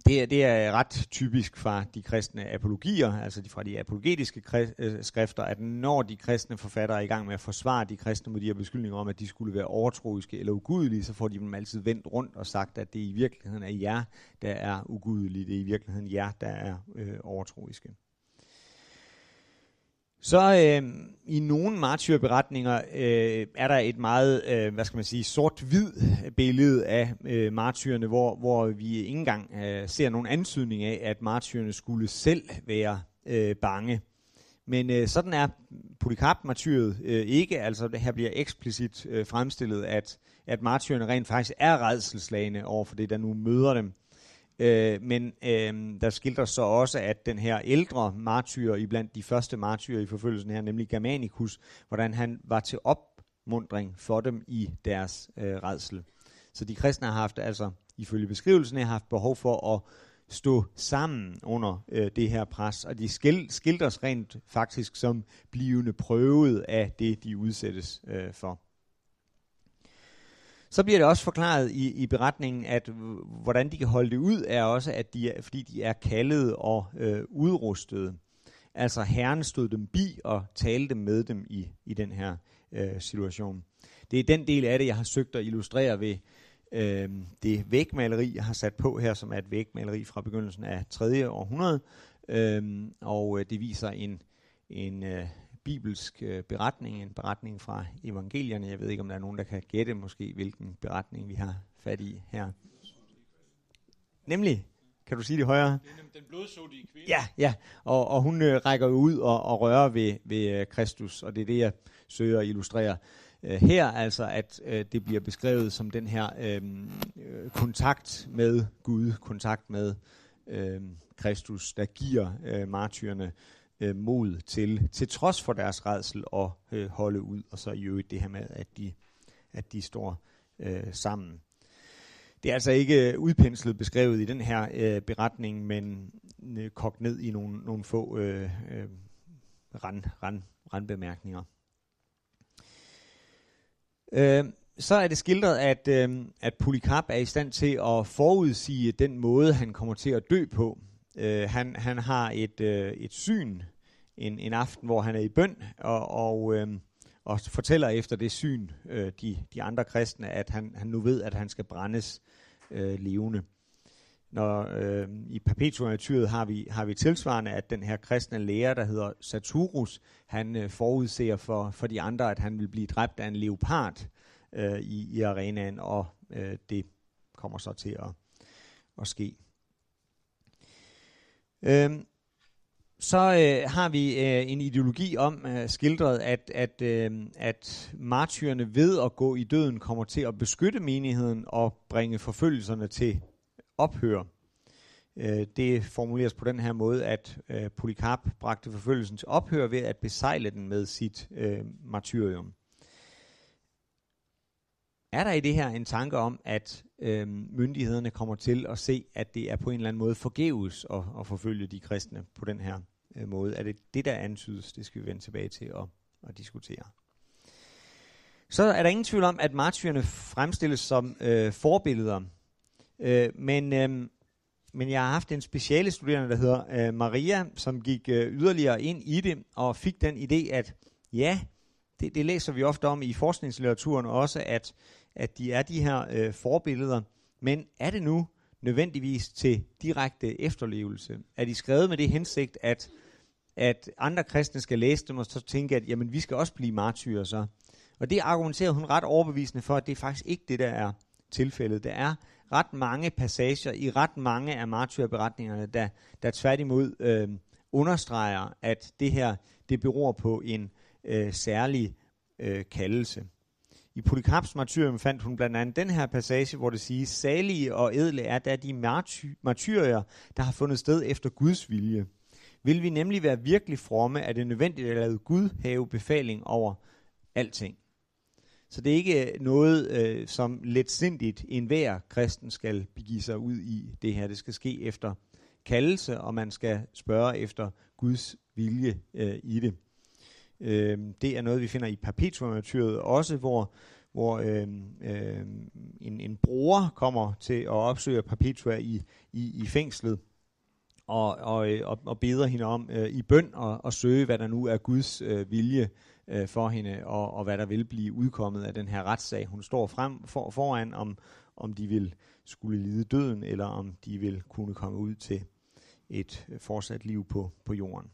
det, er, det er ret typisk fra de kristne apologier, altså fra de apologetiske øh, skrifter, at når de kristne forfattere er i gang med at forsvare de kristne mod de her beskyldninger om, at de skulle være overtroiske eller ugudelige, så får de dem altid vendt rundt og sagt, at det i virkeligheden er jer, der er ugudelige. Det er i virkeligheden jer, der er øh, overtroiske. Så øh, i nogle martyrberetninger øh, er der et meget, øh, hvad skal man sige, sort-hvid billede af øh, martyrene, hvor, hvor vi ikke engang øh, ser nogen antydning af, at martyrene skulle selv være øh, bange. Men øh, sådan er Polycarp-martyret øh, ikke, altså det her bliver eksplicit øh, fremstillet, at, at martyrerne rent faktisk er redselslagende over for det, der nu møder dem. Øh, men øh, der skildres så også, at den her ældre martyr, i blandt de første martyrer i forfølgelsen her, nemlig Germanicus, hvordan han var til opmundring for dem i deres øh, redsel. Så de kristne har haft, altså ifølge beskrivelsen, har haft behov for at stå sammen under øh, det her pres, og de skil, skildres rent faktisk som blivende prøvet af det, de udsættes øh, for. Så bliver det også forklaret i, i beretningen, at hvordan de kan holde det ud, er også, at de er, fordi de er kaldet og øh, udrustede. Altså Herren stod dem bi og talte med dem i, i den her øh, situation. Det er den del af det, jeg har søgt at illustrere ved øh, det vægmaleri, jeg har sat på her, som er et vægmaleri fra begyndelsen af 3. århundrede. Øh, og øh, det viser en, en øh, bibelsk øh, beretning, en beretning fra evangelierne. Jeg ved ikke, om der er nogen, der kan gætte måske, hvilken beretning vi har fat i her. Nemlig, kan du sige det højere? Den blodsådige kvinde. Ja, ja. Og, og hun øh, rækker ud og, og rører ved, ved øh, Kristus, og det er det, jeg søger at illustrere øh, her, altså at øh, det bliver beskrevet som den her øhm, øh, kontakt med Gud, kontakt med øh, Kristus, der giver øh, martyrerne øh, mod til, til trods for deres redsel, at øh, holde ud, og så i øvrigt det her med, at de, at de står øh, sammen. Det er altså ikke øh, udpenslet beskrevet i den her øh, beretning, men øh, kogt ned i nogle, nogle få øh, øh, rand, rand, randbemærkninger. Øh, så er det skildret, at, øh, at Polycarp er i stand til at forudsige den måde, han kommer til at dø på. Øh, han, han har et, øh, et syn en, en aften, hvor han er i bøn, og, og, øh, og fortæller efter det syn øh, de, de andre kristne, at han, han nu ved, at han skal brændes øh, levende. Når øh, i perpetuatyret har vi, har vi tilsvarende, at den her kristne lærer, der hedder Saturus, han øh, forudser for, for de andre, at han vil blive dræbt af en leopard øh, i, i arenaen, og øh, det kommer så til at, at ske. Øhm, så øh, har vi øh, en ideologi om øh, skildret, at, at, øh, at martyrerne ved at gå i døden kommer til at beskytte menigheden og bringe forfølgelserne til ophør. Øh, det formuleres på den her måde, at øh, Polycarp bragte forfølgelsen til ophør ved at besejle den med sit øh, martyrium. Er der i det her en tanke om, at øh, myndighederne kommer til at se, at det er på en eller anden måde forgæves at, at forfølge de kristne på den her øh, måde? Er det det, der antydes? Det skal vi vende tilbage til at, at diskutere. Så er der ingen tvivl om, at martyrerne fremstilles som øh, forbilleder. Øh, men, øh, men jeg har haft en speciale studerende, der hedder øh, Maria, som gik øh, yderligere ind i det og fik den idé, at ja, det, det læser vi ofte om i forskningslitteraturen også, at, at de er de her øh, forbilleder. Men er det nu nødvendigvis til direkte efterlevelse? Er de skrevet med det hensigt, at, at andre kristne skal læse dem og så tænke, at jamen, vi skal også blive martyrer så? Og det argumenterer hun ret overbevisende for, at det er faktisk ikke det, der er tilfældet. Der er ret mange passager i ret mange af martyrberetningerne, der, der tværtimod øh, understreger, at det her det beror på en øh, særlig øh, kaldelse. I Polycarps martyrium fandt hun blandt andet den her passage, hvor det siges, salige og edle er da de marty- martyrier, der har fundet sted efter Guds vilje. Vil vi nemlig være virkelig fromme, er det nødvendigt at lade Gud have befaling over alting. Så det er ikke øh, noget, øh, som letsindigt enhver kristen skal begive sig ud i det her. Det skal ske efter kaldelse, og man skal spørge efter Guds vilje øh, i det. Øh, det er noget, vi finder i perpetuum også, hvor, hvor øh, øh, en, en bror kommer til at opsøge Perpetua i, i, i fængslet og, og, øh, og, og beder hende om øh, i bøn og, og søge, hvad der nu er Guds øh, vilje øh, for hende, og, og hvad der vil blive udkommet af den her retssag. Hun står frem for, foran, om, om de vil skulle lide døden, eller om de vil kunne komme ud til et øh, fortsat liv på, på jorden.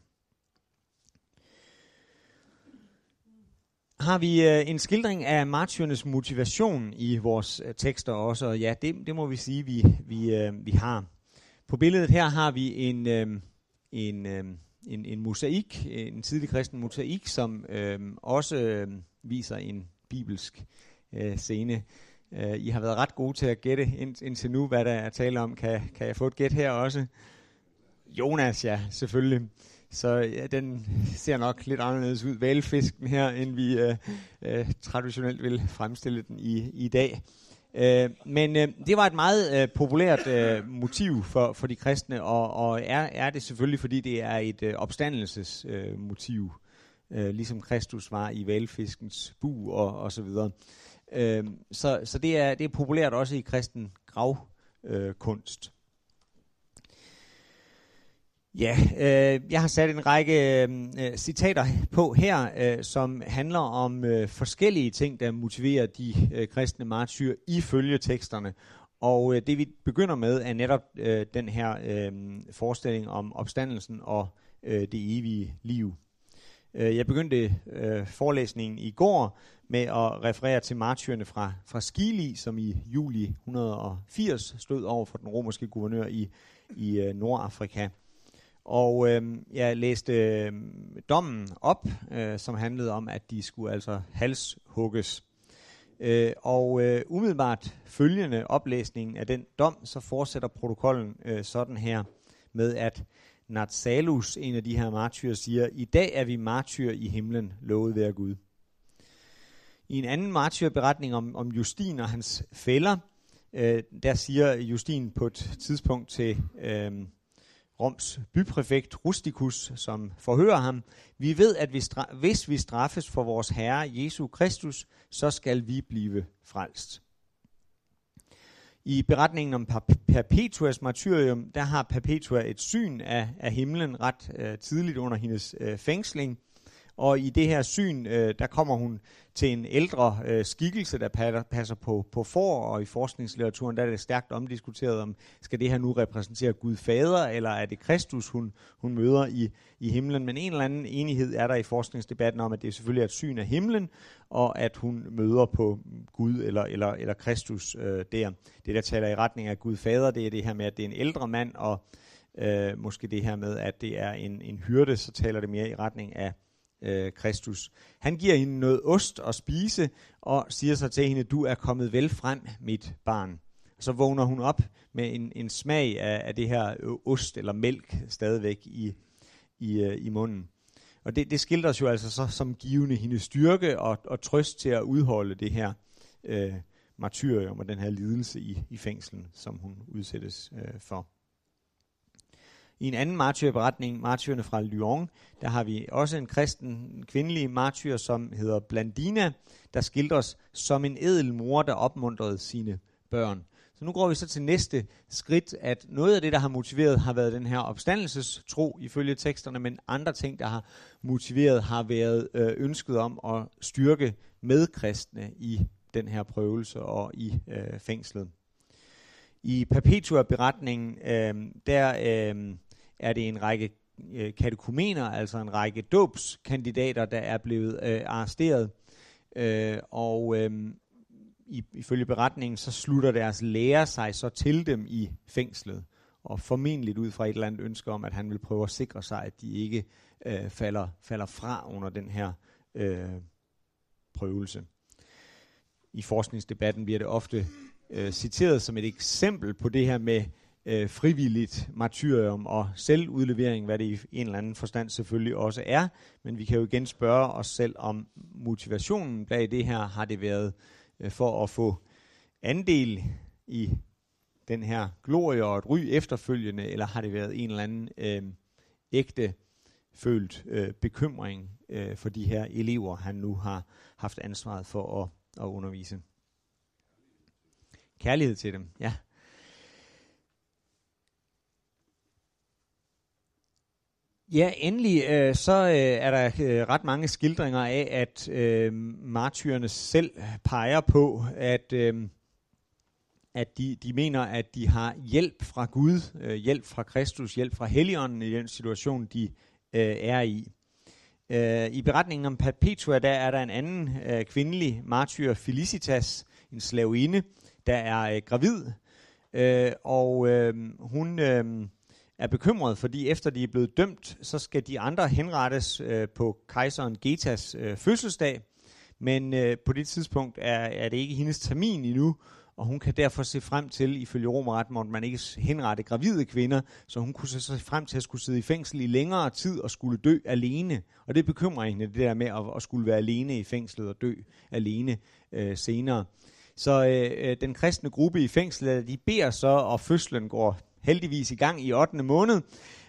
Har vi øh, en skildring af martyrernes motivation i vores øh, tekster også, og ja, det, det må vi sige, vi, vi, øh, vi har. På billedet her har vi en, øh, en, øh, en, en mosaik, en tidlig kristen mosaik, som øh, også øh, viser en bibelsk øh, scene. Øh, I har været ret gode til at gætte ind, indtil nu, hvad der er tale om. Kan, kan jeg få et gæt her også? Jonas, ja, selvfølgelig. Så ja, den ser nok lidt anderledes ud, valfisken her, end vi øh, øh, traditionelt vil fremstille den i, i dag. Øh, men øh, det var et meget øh, populært øh, motiv for, for de kristne, og, og er, er det selvfølgelig, fordi det er et øh, opstandelsesmotiv, øh, motiv, øh, ligesom Kristus var i valfiskens bu og, og så videre. Øh, så så det, er, det er populært også i kristen gravkunst. Øh, Ja, øh, jeg har sat en række øh, øh, citater på her, øh, som handler om øh, forskellige ting, der motiverer de øh, kristne martyrer ifølge teksterne. Og øh, det vi begynder med er netop øh, den her øh, forestilling om opstandelsen og øh, det evige liv. Øh, jeg begyndte øh, forelæsningen i går med at referere til martyrene fra, fra Skili, som i juli 180 stod over for den romerske guvernør i, i øh, Nordafrika. Og øh, jeg læste øh, dommen op, øh, som handlede om, at de skulle altså halshugges. Øh, og øh, umiddelbart følgende oplæsningen af den dom, så fortsætter protokollen øh, sådan her med, at Natsalus, en af de her martyrer, siger, i dag er vi martyr i himlen, lovet ved Gud. I en anden martyrberetning om, om Justin og hans fælder, øh, der siger Justin på et tidspunkt til øh, Roms bypræfekt Rusticus, som forhører ham, vi ved, at vi hvis vi straffes for vores Herre Jesu Kristus, så skal vi blive frelst. I beretningen om Perpetuas martyrium, der har Perpetua et syn af, af himlen ret øh, tidligt under hendes øh, fængsling. Og i det her syn, øh, der kommer hun til en ældre øh, skikkelse, der passer på, på for, og i forskningslitteraturen der er det stærkt omdiskuteret om, skal det her nu repræsentere Gud Fader, eller er det Kristus, hun, hun møder i, i himlen. Men en eller anden enighed er der i forskningsdebatten om, at det selvfølgelig er et syn af himlen, og at hun møder på Gud eller, eller, eller Kristus øh, der. Det, der taler i retning af Gud Fader, det er det her med, at det er en ældre mand, og øh, måske det her med, at det er en, en hyrde, så taler det mere i retning af øh, Kristus. Han giver hende noget ost at spise, og siger så til hende, du er kommet vel frem, mit barn. Så vågner hun op med en, en smag af, af det her ost eller mælk stadigvæk i, i, øh, i munden. Og det, det skildres jo altså så som givende hendes styrke og, og trøst til at udholde det her øh, martyrium og den her lidelse i, i fængslen, som hun udsættes øh, for. I en anden martyrberetning, martyrerne fra Lyon, der har vi også en kristen kvindelig martyr, som hedder Blandina, der skildres som en edel mor, der opmuntrede sine børn. Så nu går vi så til næste skridt, at noget af det, der har motiveret, har været den her opstandelsestro ifølge teksterne, men andre ting, der har motiveret, har været øh, ønsket om at styrke medkristne i den her prøvelse og i øh, fængslet. I Perpetua-beretningen, øh, der øh, er det en række øh, katekumener, altså en række dåbskandidater, der er blevet øh, arresteret. Øh, og øh, ifølge beretningen, så slutter deres lærer sig så til dem i fængslet. Og formentlig ud fra et eller andet ønske om, at han vil prøve at sikre sig, at de ikke øh, falder, falder fra under den her øh, prøvelse. I forskningsdebatten bliver det ofte øh, citeret som et eksempel på det her med øh, frivilligt martyrium og selvudlevering, hvad det i en eller anden forstand selvfølgelig også er. Men vi kan jo igen spørge os selv om motivationen bag det her har det været øh, for at få andel i den her glorie og et ry efterfølgende, eller har det været en eller anden øh, ægte følt øh, bekymring øh, for de her elever, han nu har haft ansvaret for at, at undervise. Kærlighed til dem, ja. Ja, endelig øh, så øh, er der øh, ret mange skildringer af, at øh, martyrerne selv peger på, at, øh, at de, de mener, at de har hjælp fra Gud, øh, hjælp fra Kristus, hjælp fra Helligånden i den situation, de øh, er i. Øh, I beretningen om Perpetua, der er der en anden øh, kvindelig martyr, Felicitas, en slavinde, der er øh, gravid, øh, og øh, hun øh, er bekymret, fordi efter de er blevet dømt, så skal de andre henrettes øh, på kejseren Getas øh, fødselsdag, men øh, på det tidspunkt er, er det ikke hendes termin endnu, og hun kan derfor se frem til, ifølge romeret, at man ikke henrette gravide kvinder, så hun kunne se frem til at skulle sidde i fængsel i længere tid og skulle dø alene. Og det bekymrer hende, det der med at, at skulle være alene i fængslet og dø alene øh, senere. Så øh, øh den kristne gruppe i fængslet, de beder så, og fødslen går heldigvis i gang i 8. måned.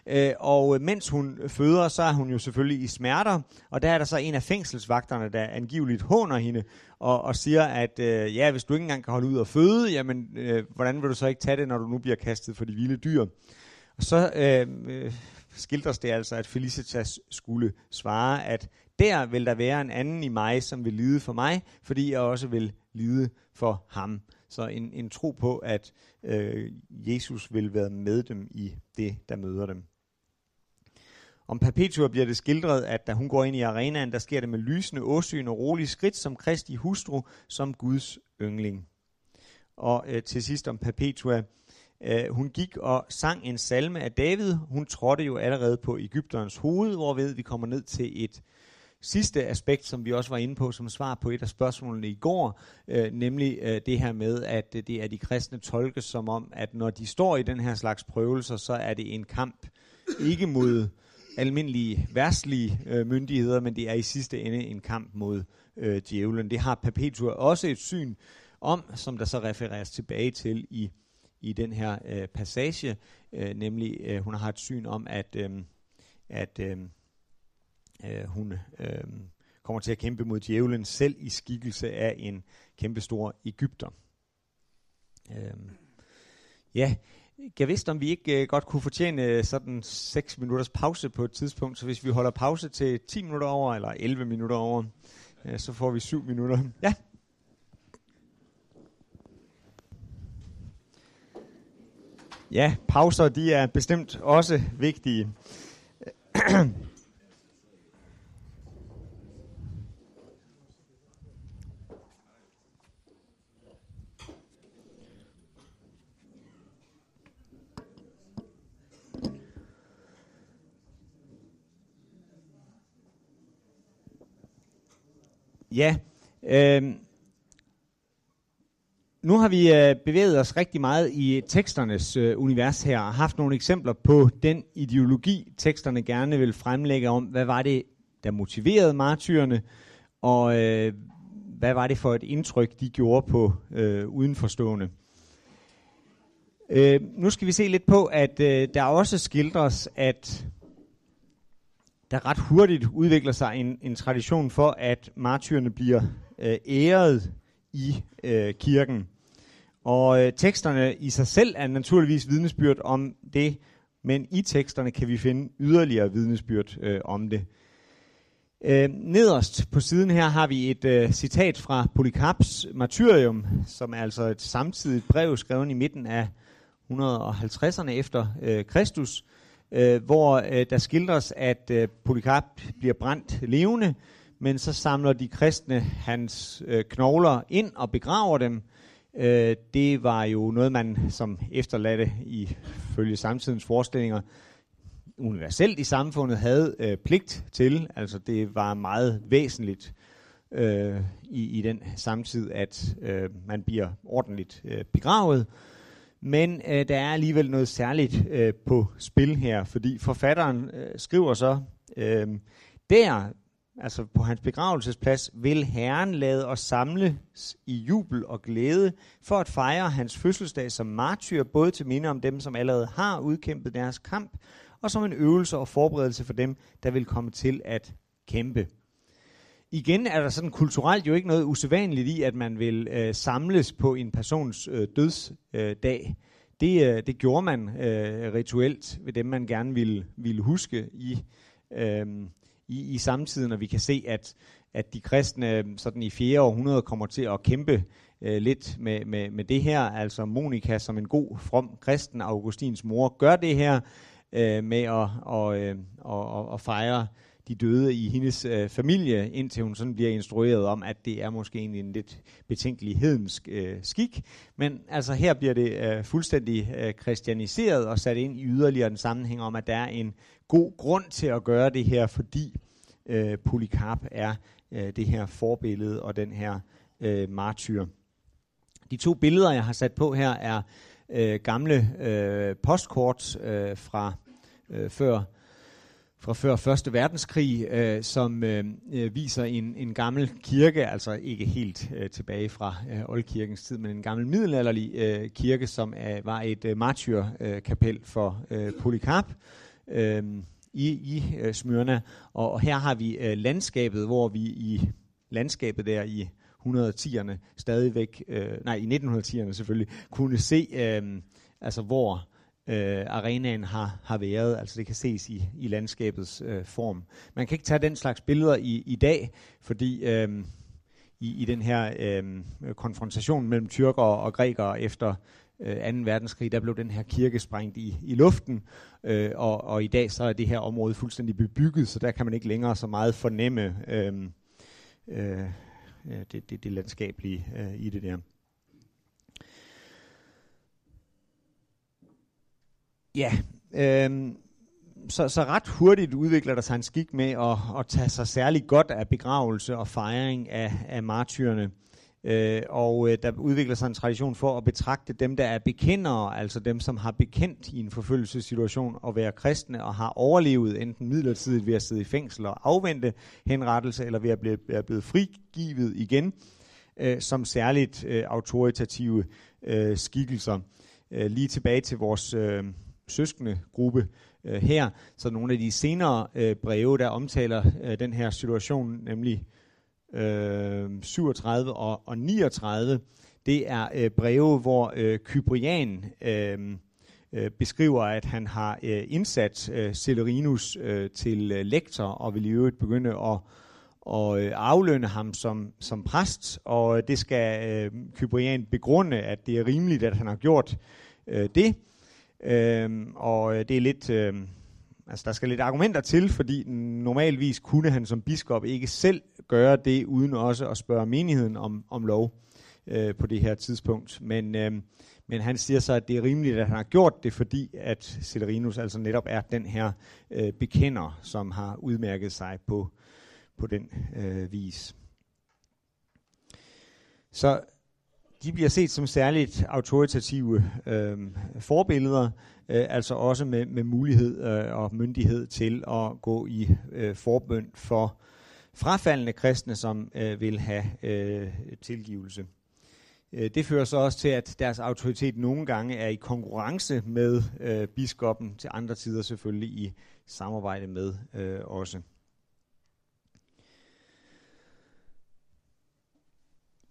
Øh, og mens hun føder, så er hun jo selvfølgelig i smerter, og der er der så en af fængselsvagterne, der angiveligt håner hende, og, og siger, at øh, ja, hvis du ikke engang kan holde ud og føde, jamen, øh, hvordan vil du så ikke tage det, når du nu bliver kastet for de vilde dyr? Og så øh, øh, skildres det altså, at Felicitas skulle svare, at der vil der være en anden i mig, som vil lide for mig, fordi jeg også vil lide for ham. Så en, en tro på, at øh, Jesus vil være med dem i det, der møder dem. Om Perpetua bliver det skildret, at da hun går ind i arenaen, der sker det med lysende åsyn og rolige skridt som Kristi hustru, som Guds yndling. Og øh, til sidst om Perpetua. Øh, hun gik og sang en salme af David. Hun trådte jo allerede på Ægypterens hoved, hvorved vi kommer ned til et sidste aspekt, som vi også var inde på som svar på et af spørgsmålene i går, øh, nemlig øh, det her med, at øh, det er de kristne tolkes som om, at når de står i den her slags prøvelser, så er det en kamp ikke mod almindelige værtslige øh, myndigheder, men det er i sidste ende en kamp mod øh, djævlen. Det har Perpetua også et syn om, som der så refereres tilbage til i, i den her øh, passage, øh, nemlig øh, hun har et syn om, at, øh, at øh, øh, hun øh, kommer til at kæmpe mod djævlen selv i skikkelse af en kæmpestor Ægypter. Øh, ja, jeg vidste, om vi ikke øh, godt kunne fortjene øh, sådan 6 minutters pause på et tidspunkt, så hvis vi holder pause til 10 minutter over, eller 11 minutter over, øh, så får vi 7 minutter. Ja. Ja, pauser, de er bestemt også vigtige. Ja, øh, nu har vi øh, bevæget os rigtig meget i teksternes øh, univers her, og haft nogle eksempler på den ideologi, teksterne gerne vil fremlægge om, hvad var det, der motiverede martyrerne, og øh, hvad var det for et indtryk, de gjorde på øh, udenforstående. Øh, nu skal vi se lidt på, at øh, der også skildres, at der ret hurtigt udvikler sig en, en tradition for, at martyrerne bliver øh, æret i øh, kirken. Og øh, teksterne i sig selv er naturligvis vidnesbyrd om det, men i teksterne kan vi finde yderligere vidnesbyrd øh, om det. Øh, nederst på siden her har vi et øh, citat fra Polycarps Martyrium, som er altså et samtidigt brev skrevet i midten af 150'erne efter øh, Kristus, øh, hvor øh, der skildres, at øh, Polycarp bliver brændt levende, men så samler de kristne hans øh, knogler ind og begraver dem. Øh, det var jo noget, man som efterladte i følge samtidens forestillinger universelt i samfundet havde øh, pligt til. Altså det var meget væsentligt øh, i, i den samtid, at øh, man bliver ordentligt øh, begravet. Men øh, der er alligevel noget særligt øh, på spil her, fordi forfatteren øh, skriver så, øh, der, altså på hans begravelsesplads, vil Herren lade os samles i jubel og glæde for at fejre hans fødselsdag som martyr, både til minde om dem, som allerede har udkæmpet deres kamp, og som en øvelse og forberedelse for dem, der vil komme til at kæmpe igen er der sådan kulturelt jo ikke noget usædvanligt i, at man vil øh, samles på en persons øh, dødsdag. Øh, det, øh, det gjorde man øh, rituelt ved dem, man gerne ville, ville huske i, øh, i, i samtiden, og vi kan se, at, at de kristne øh, sådan i 4. århundrede kommer til at kæmpe øh, lidt med, med, med det her. Altså Monika som en god, from kristen, Augustins mor, gør det her øh, med at og, øh, og, og fejre de døde i hendes øh, familie, indtil hun sådan bliver instrueret om, at det er måske egentlig en lidt betænkelig hedensk øh, skik. Men altså her bliver det øh, fuldstændig øh, kristianiseret og sat ind i yderligere den sammenhæng om, at der er en god grund til at gøre det her, fordi øh, Polycarp er øh, det her forbillede og den her øh, martyr. De to billeder, jeg har sat på her, er øh, gamle øh, postkort øh, fra øh, før fra før Første Verdenskrig, øh, som øh, øh, viser en, en gammel kirke, altså ikke helt øh, tilbage fra øh, oldkirkens tid, men en gammel middelalderlig øh, kirke, som øh, var et øh, martyrkapel øh, for øh, Polycarp øh, i, i øh, Smyrna. Og, og her har vi øh, landskabet, hvor vi i landskabet der i 110'erne stadigvæk, øh, nej i 1910'erne selvfølgelig, kunne se, øh, altså hvor øh, arenaen har, har været. Altså det kan ses i, i landskabets øh, form. Man kan ikke tage den slags billeder i, i dag, fordi øh, i, i den her øh, konfrontation mellem tyrker og grækere efter øh, 2. verdenskrig, der blev den her kirke sprængt i, i luften, øh, og, og i dag så er det her område fuldstændig bebygget, så der kan man ikke længere så meget fornemme øh, øh, det, det, det landskabelige øh, i det der. Ja, øh, så, så ret hurtigt udvikler der sig en skik med at, at tage sig særlig godt af begravelse og fejring af, af martyrerne. Øh, og øh, der udvikler sig en tradition for at betragte dem, der er bekendere, altså dem, som har bekendt i en forfølgelsessituation at være kristne og har overlevet enten midlertidigt ved at sidde i fængsel og afvente henrettelse, eller ved at blive, blive blevet frigivet igen, øh, som særligt øh, autoritative øh, skikkelser. Øh, lige tilbage til vores... Øh, søskende gruppe øh, her. Så nogle af de senere øh, breve, der omtaler øh, den her situation, nemlig øh, 37 og, og 39, det er øh, breve, hvor øh, Kyprian øh, øh, beskriver, at han har øh, indsat øh, Celerinus øh, til øh, lektor, og vil i øvrigt begynde at og øh, aflønne ham som, som præst, og øh, det skal øh, Kyprian begrunde, at det er rimeligt, at han har gjort øh, det. Øhm, og øh, det er lidt, Øhm, altså der skal lidt argumenter til, fordi normalvis kunne han som biskop ikke selv gøre det, uden også at spørge menigheden om, om lov øh, på det her tidspunkt. Men, øh, men han siger så, at det er rimeligt, at han har gjort det, fordi at Celerinus altså netop er den her øh, bekender, som har udmærket sig på, på den øh, vis. Så de bliver set som særligt autoritative øh, forbilleder, øh, altså også med, med mulighed øh, og myndighed til at gå i øh, forbøn for frafaldende kristne, som øh, vil have øh, tilgivelse. Øh, det fører så også til, at deres autoritet nogle gange er i konkurrence med øh, biskoppen, til andre tider selvfølgelig i samarbejde med øh, også.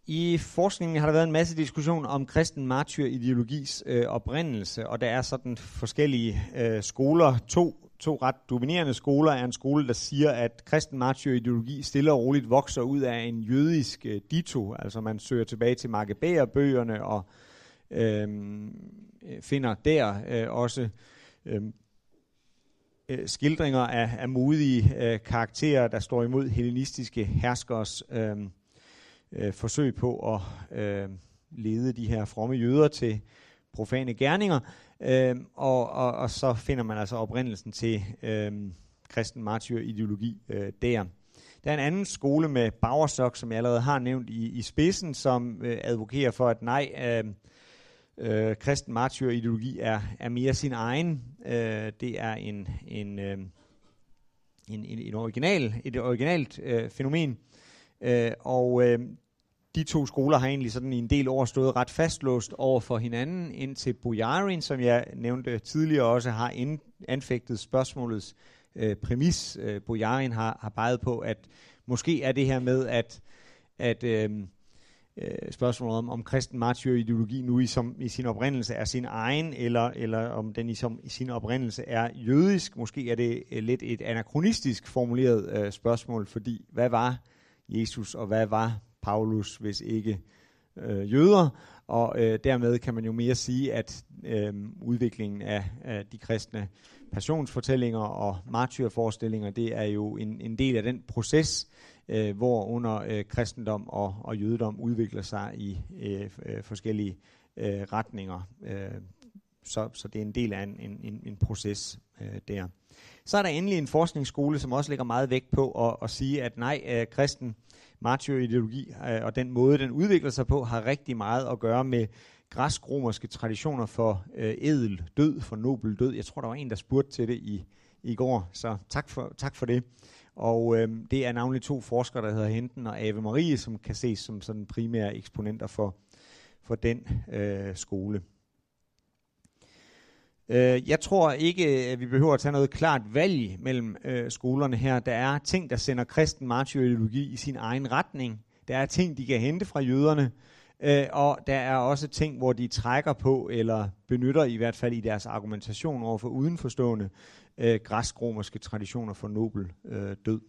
I forskningen har der været en masse diskussion om kristen martyr-ideologis øh, oprindelse, og der er sådan forskellige øh, skoler. To, to ret dominerende skoler er en skole, der siger, at kristen martyr-ideologi stille og roligt vokser ud af en jødisk øh, dito, altså man søger tilbage til Maccabæer-bøgerne og øh, finder der øh, også øh, øh, skildringer af, af modige øh, karakterer, der står imod hellenistiske herskers øh, øh, forsøg på at øh, lede de her fromme jøder til profane gerninger, øh, og, og, og så finder man altså oprindelsen til øh, kristen martyr-ideologi øh, der. Der er en anden skole med Bauersok, som jeg allerede har nævnt i, i spidsen, som øh, advokerer for, at nej, øh, øh, kristen martyr-ideologi er, er mere sin egen. Øh, det er en, en, øh, en, en, en original, et originalt øh, fænomen. Øh, og øh, de to skoler har egentlig sådan i en del år stået ret fastlåst over for hinanden, indtil Bojarin, som jeg nævnte tidligere, også har ind, anfægtet spørgsmålets øh, præmis. Øh, Bojarin har, har peget på, at måske er det her med, at, at øh, øh, spørgsmålet om, om kristen martyrideologi nu i, som, i sin oprindelse er sin egen, eller, eller om den i, som, i sin oprindelse er jødisk. Måske er det øh, lidt et anachronistisk formuleret øh, spørgsmål, fordi hvad var Jesus, og hvad var Paulus, hvis ikke øh, jøder, og øh, dermed kan man jo mere sige, at øh, udviklingen af, af de kristne passionsfortællinger og martyrforestillinger, det er jo en, en del af den proces, øh, hvor under øh, kristendom og, og jødedom udvikler sig i øh, øh, forskellige øh, retninger. Øh, så, så det er en del af en, en, en proces øh, der. Så er der endelig en forskningsskole, som også lægger meget vægt på at, at sige, at nej, øh, kristen martyrideologi øh, og den måde, den udvikler sig på, har rigtig meget at gøre med græsk-romerske traditioner for øh, edel død, for nobel død. Jeg tror, der var en, der spurgte til det i, i går, så tak for, tak for det. Og øh, det er navnlig to forskere, der hedder Henten og Ave Marie, som kan ses som sådan primære eksponenter for, for den øh, skole. Øh, jeg tror ikke, at vi behøver at tage noget klart valg mellem øh, skolerne her. Der er ting, der sender kristen martyrideologi i sin egen retning. Der er ting, de kan hente fra jøderne. Øh, og der er også ting, hvor de trækker på, eller benytter i hvert fald i deres argumentation over for udenforstående øh, græsk-romerske traditioner for nobel øh, død.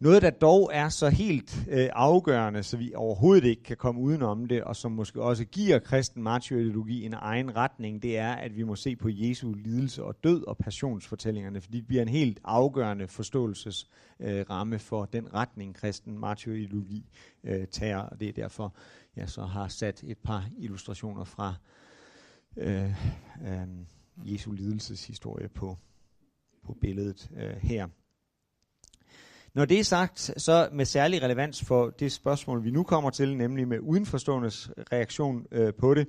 Noget, der dog er så helt øh, afgørende, så vi overhovedet ikke kan komme udenom det, og som måske også giver kristen martyrideologi en egen retning, det er, at vi må se på Jesu lidelse og død og passionsfortællingerne, fordi det bliver en helt afgørende forståelsesramme øh, for den retning, kristen martyrideologi øh, tager, og det er derfor, jeg så har sat et par illustrationer fra øh, øh, Jesu lidelseshistorie på, på billedet øh, her. Når det er sagt, så med særlig relevans for det spørgsmål, vi nu kommer til, nemlig med udenforståendes reaktion øh, på det,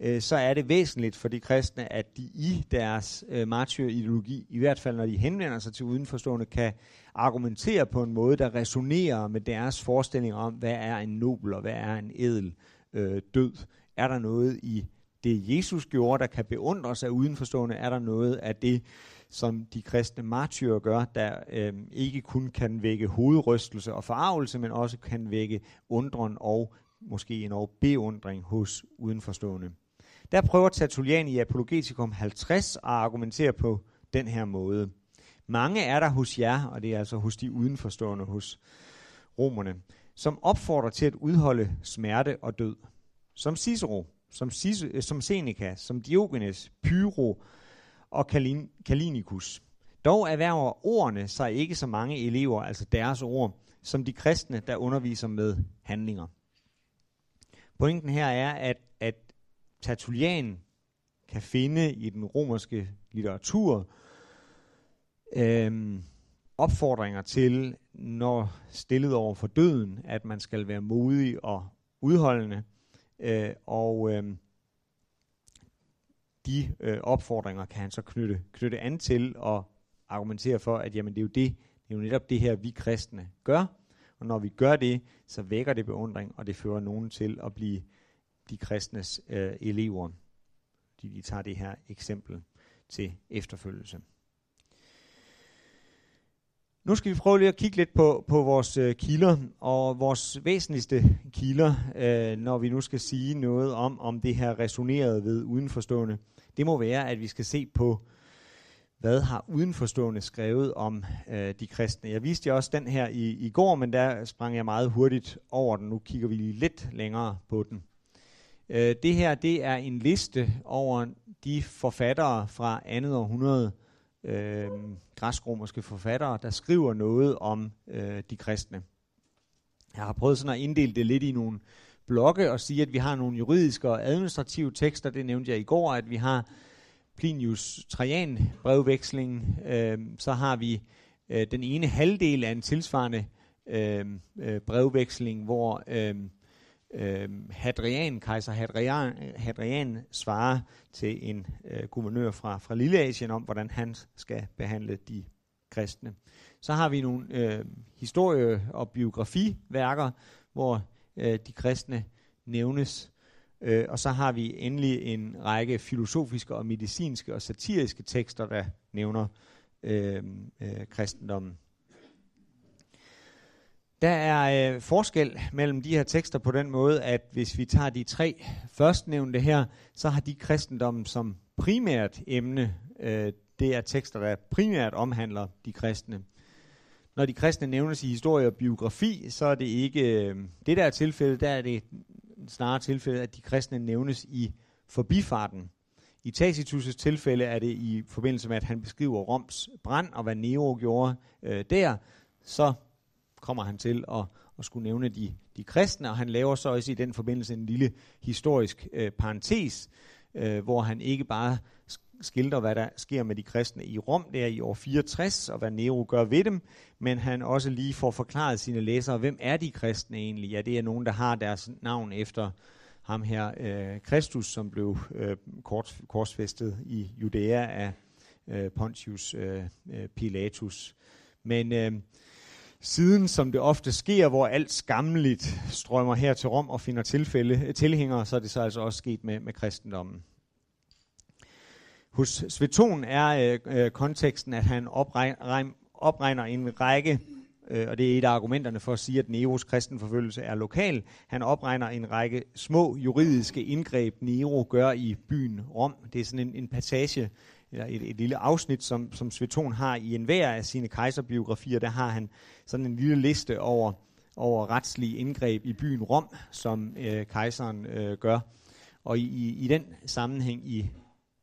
øh, så er det væsentligt for de kristne, at de i deres øh, martyrideologi, i hvert fald når de henvender sig til udenforstående, kan argumentere på en måde, der resonerer med deres forestilling om, hvad er en nobel og hvad er en edel øh, død. Er der noget i det, Jesus gjorde, der kan beundres af udenforstående? Er der noget af det, som de kristne martyrer gør, der øh, ikke kun kan vække hovedrystelse og forarvelse, men også kan vække undren og måske en og beundring hos udenforstående. Der prøver Tertullian i Apologetikum 50 at argumentere på den her måde. Mange er der hos jer, og det er altså hos de udenforstående, hos romerne, som opfordrer til at udholde smerte og død. Som Cicero, som, Cicero, som Seneca, som Diogenes, Pyro og Kalin, Kalinikus. Dog erhverver ordene sig ikke så mange elever, altså deres ord, som de kristne, der underviser med handlinger. Pointen her er, at, at Tertullian kan finde i den romerske litteratur øhm, opfordringer til, når stillet over for døden, at man skal være modig og udholdende. Øh, og øh, de øh, opfordringer kan han så knytte, knytte an til og argumentere for, at jamen, det, er jo det, det er jo netop det her, vi kristne gør. Og når vi gør det, så vækker det beundring, og det fører nogen til at blive de kristnes øh, elever. De, de tager det her eksempel til efterfølgelse. Nu skal vi prøve lige at kigge lidt på, på vores øh, kilder, og vores væsentligste kilder, øh, når vi nu skal sige noget om, om det her resonerede ved udenforstående, det må være, at vi skal se på, hvad har udenforstående skrevet om øh, de kristne. Jeg viste jer også den her i, i går, men der sprang jeg meget hurtigt over den. Nu kigger vi lige lidt længere på den. Øh, det her, det er en liste over de forfattere fra andet århundrede, øh, øh, græskromerske forfattere, der skriver noget om øh, de kristne. Jeg har prøvet sådan at inddele det lidt i nogle blokke og sige, at vi har nogle juridiske og administrative tekster. Det nævnte jeg i går, at vi har Plinius Trajan brevveksling. Øh, så har vi øh, den ene halvdel af en tilsvarende øh, øh, brevveksling, hvor øh, øh, Hadrian, kejser Hadrian, Hadrian svarer til en øh, guvernør fra, fra Lilleasien om, hvordan han skal behandle de kristne. Så har vi nogle øh, historie- og biografiværker, hvor øh, de kristne nævnes. Øh, og så har vi endelig en række filosofiske og medicinske og satiriske tekster, der nævner øh, øh, kristendommen. Der er øh, forskel mellem de her tekster på den måde, at hvis vi tager de tre førstnævnte her, så har de kristendommen som primært emne. Øh, det er tekster, der primært omhandler de kristne. Når de kristne nævnes i historie og biografi, så er det ikke øh, det der er tilfældet. Der er det snarere tilfælde, at de kristne nævnes i forbifarten. I Tacitus' tilfælde er det i forbindelse med, at han beskriver Roms brand og hvad Nero gjorde øh, der, så kommer han til at, at skulle nævne de, de kristne, og han laver så også i den forbindelse en lille historisk øh, parentes, øh, hvor han ikke bare skildrer, hvad der sker med de kristne i Rom der i år 64, og hvad Nero gør ved dem, men han også lige får forklaret sine læsere, hvem er de kristne egentlig? Ja, det er nogen, der har deres navn efter ham her, øh, Kristus, som blev øh, kort, korsfæstet i Judæa af øh, Pontius øh, øh Pilatus. Men øh, siden, som det ofte sker, hvor alt skammeligt strømmer her til Rom og finder tilfælde, øh, tilhængere, så er det så altså også sket med, med kristendommen. Hos Sveton er øh, øh konteksten, at han opregner, opregner en række, øh, og det er et af argumenterne for at sige, at Neros kristenforfølgelse er lokal. Han opregner en række små juridiske indgreb, Nero gør i byen Rom. Det er sådan en, en passage, eller et, et lille afsnit, som, som Sveton har i enhver af sine kejserbiografier. Der har han sådan en lille liste over, over retslige indgreb i byen Rom, som øh, kejseren øh, gør. Og i, i, i den sammenhæng i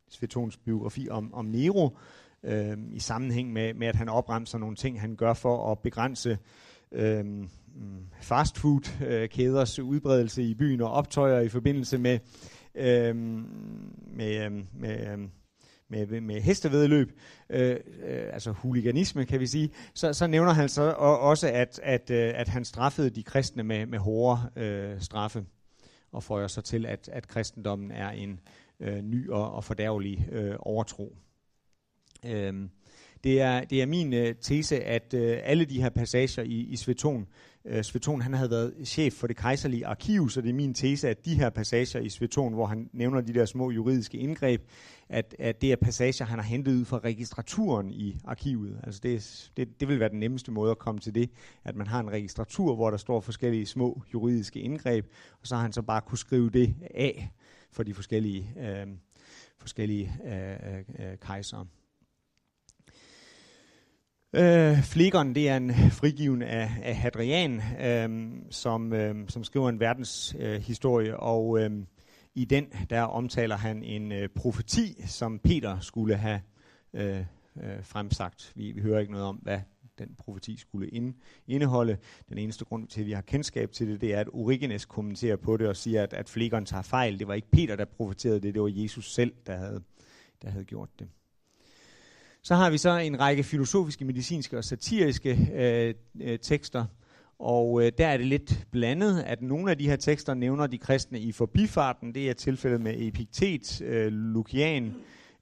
Svetons biografi om, om Nero, øh, i sammenhæng med, med, at han opremser nogle ting, han gør for at begrænse øh, fastfood-kæders øh, udbredelse i byen og optøjer i forbindelse med, øh, med, øh, med, øh, med, med hestevedløb, øh, øh, altså huliganisme kan vi sige, så, så nævner han så også, at, at, øh, at han straffede de kristne med, med hårde øh, straffe, og føjer så til, at, at kristendommen er en øh, ny og, og fordærvelig øh, overtro. Øh, det, er, det er min øh, tese, at øh, alle de her passager i, i Sveton, øh, Sveton han havde været chef for det kejserlige arkiv, så det er min tese, at de her passager i Sveton, hvor han nævner de der små juridiske indgreb, at, at det er passager, han har hentet ud fra registraturen i arkivet. Altså det, det, det vil være den nemmeste måde at komme til det, at man har en registratur, hvor der står forskellige små juridiske indgreb, og så har han så bare kunne skrive det af for de forskellige, øh, forskellige øh, øh, øh kejsere. Øh, Flikkeren, det er en frigiven af, af Hadrian, øh, som, øh, som skriver en verdenshistorie, øh, historie, og øh, i den der omtaler han en øh, profeti, som Peter skulle have øh, øh, fremsagt. Vi, vi hører ikke noget om, hvad den profeti skulle ind, indeholde. Den eneste grund til, at vi har kendskab til det, det er, at Origenes kommenterer på det og siger, at, at Flikkeren tager fejl. Det var ikke Peter, der profeterede det, det var Jesus selv, der havde, der havde gjort det. Så har vi så en række filosofiske, medicinske og satiriske øh, øh, tekster, og øh, der er det lidt blandet, at nogle af de her tekster nævner de kristne i forbifarten. Det er tilfældet med Epiktet, øh, Lukian,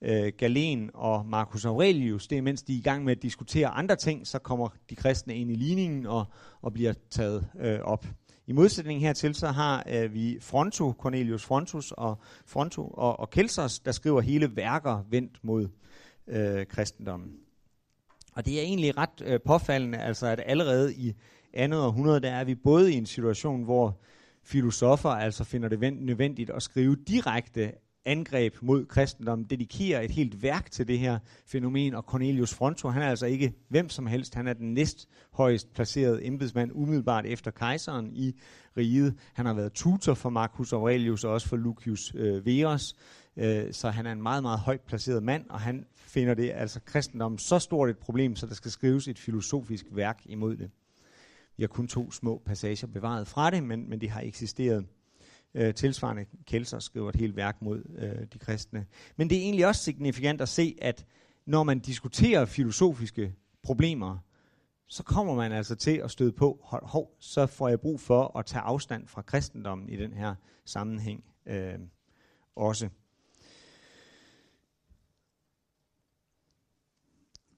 øh, Galen og Marcus Aurelius. Det er mens de er i gang med at diskutere andre ting, så kommer de kristne ind i ligningen og, og bliver taget øh, op. I modsætning hertil, så har øh, vi Fronto, Cornelius Frontus og Fronto og, og Kelsers, der skriver hele værker vendt mod øh, kristendommen. Og det er egentlig ret øh, påfaldende, altså at allerede i andet århundrede, der er vi både i en situation, hvor filosofer altså finder det nødvendigt at skrive direkte angreb mod kristendommen, dedikerer et helt værk til det her fænomen, og Cornelius Fronto, han er altså ikke hvem som helst, han er den næst højst placerede embedsmand umiddelbart efter kejseren i riget. Han har været tutor for Marcus Aurelius og også for Lucius øh, Verus, øh, så han er en meget, meget højt placeret mand, og han finder det altså kristendommen så stort et problem, så der skal skrives et filosofisk værk imod det. Vi har kun to små passager bevaret fra det, men, men det har eksisteret. Øh, tilsvarende Kelser skriver et helt værk mod øh, de kristne. Men det er egentlig også signifikant at se, at når man diskuterer filosofiske problemer, så kommer man altså til at støde på, hov, hov så får jeg brug for at tage afstand fra kristendommen i den her sammenhæng øh, også.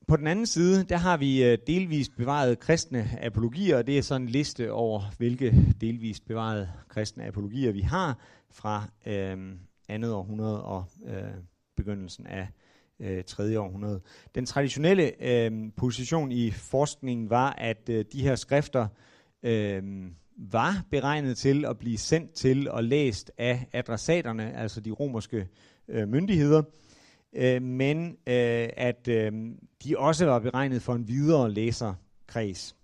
På den anden side, der har vi øh, delvist bevaret kristne apologier, og det er sådan en liste over, hvilke delvist bevarede kristne apologier vi har fra øh, andet århundrede og øh, begyndelsen af øh, tredje århundrede. Den traditionelle øh, position i forskningen var, at øh, de her skrifter øh, var beregnet til at blive sendt til og læst af adressaterne, altså de romerske øh, myndigheder, øh, men øh, at øh, de også var beregnet for en videre læserkreds.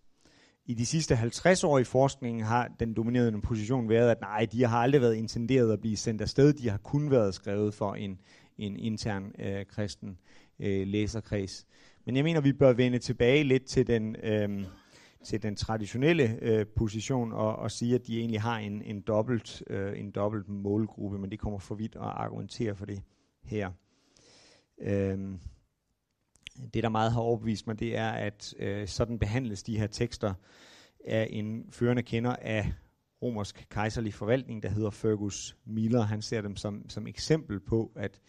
I de sidste 50 år i forskningen har den dominerende position været, at nej, de har aldrig været intenderet at blive sendt afsted. De har kun været skrevet for en, en intern øh, kristen øh, læserkreds. Men jeg mener, vi bør vende tilbage lidt til den, øh, til den traditionelle øh, position og, og sige, at de egentlig har en, en, dobbelt, øh, en dobbelt målgruppe, men det kommer for vidt at argumentere for det her. Øh, det, der meget har overbevist mig, det er, at øh, sådan behandles de her tekster af en førende kender af romersk kejserlig forvaltning, der hedder Fergus Miller. Han ser dem som, som eksempel på, at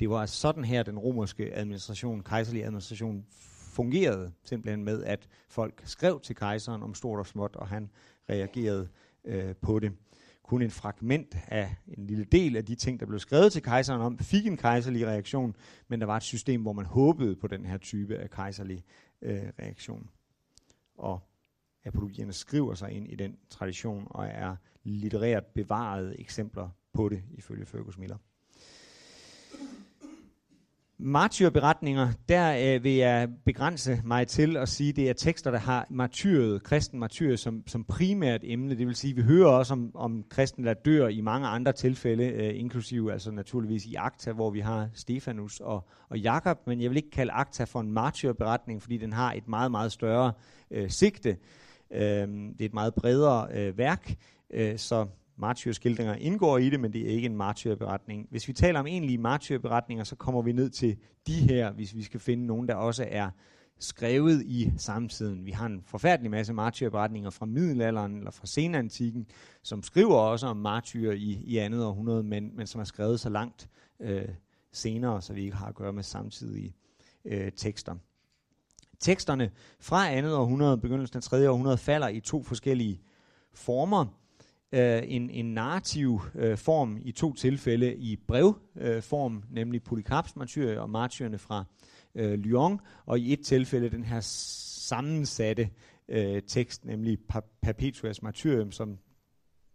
det var sådan her, den romerske administration, kejserlige administration, fungerede simpelthen med, at folk skrev til kejseren om stort og småt, og han reagerede øh, på det. Kun en fragment af en lille del af de ting, der blev skrevet til kejseren om, fik en kejserlig reaktion, men der var et system, hvor man håbede på den her type af kejserlig øh, reaktion. Og apologierne skriver sig ind i den tradition og er litterært bevarede eksempler på det, ifølge Fergus Miller. Martyrberetninger, der øh, vil jeg begrænse mig til at sige, at det er tekster, der har martyret, kristen martyr som, som primært emne. Det vil sige, at vi hører også om, om kristne, der dør i mange andre tilfælde, øh, inklusive altså naturligvis i Akta, hvor vi har Stefanus og, og Jakob, men jeg vil ikke kalde Akta for en martyrberetning, fordi den har et meget, meget større øh, sigte. Øh, det er et meget bredere øh, værk, øh, så martyrskildringer indgår i det, men det er ikke en martyrberetning. Hvis vi taler om egentlige martyrberetninger, så kommer vi ned til de her, hvis vi skal finde nogen, der også er skrevet i samtiden. Vi har en forfærdelig masse martyrberetninger fra middelalderen eller fra senantikken, som skriver også om martyrer i, i andet århundrede, men, men som er skrevet så langt øh, senere, så vi ikke har at gøre med samtidige øh, tekster. Teksterne fra andet århundrede, begyndelsen af 3. århundrede, falder i to forskellige former øh, en, en narrativ øh, form i to tilfælde i brevform, øh, nemlig Polycarps martyr og martyrerne fra øh, Lyon, og i et tilfælde den her sammensatte øh, tekst, nemlig Perpetuas martyrium, som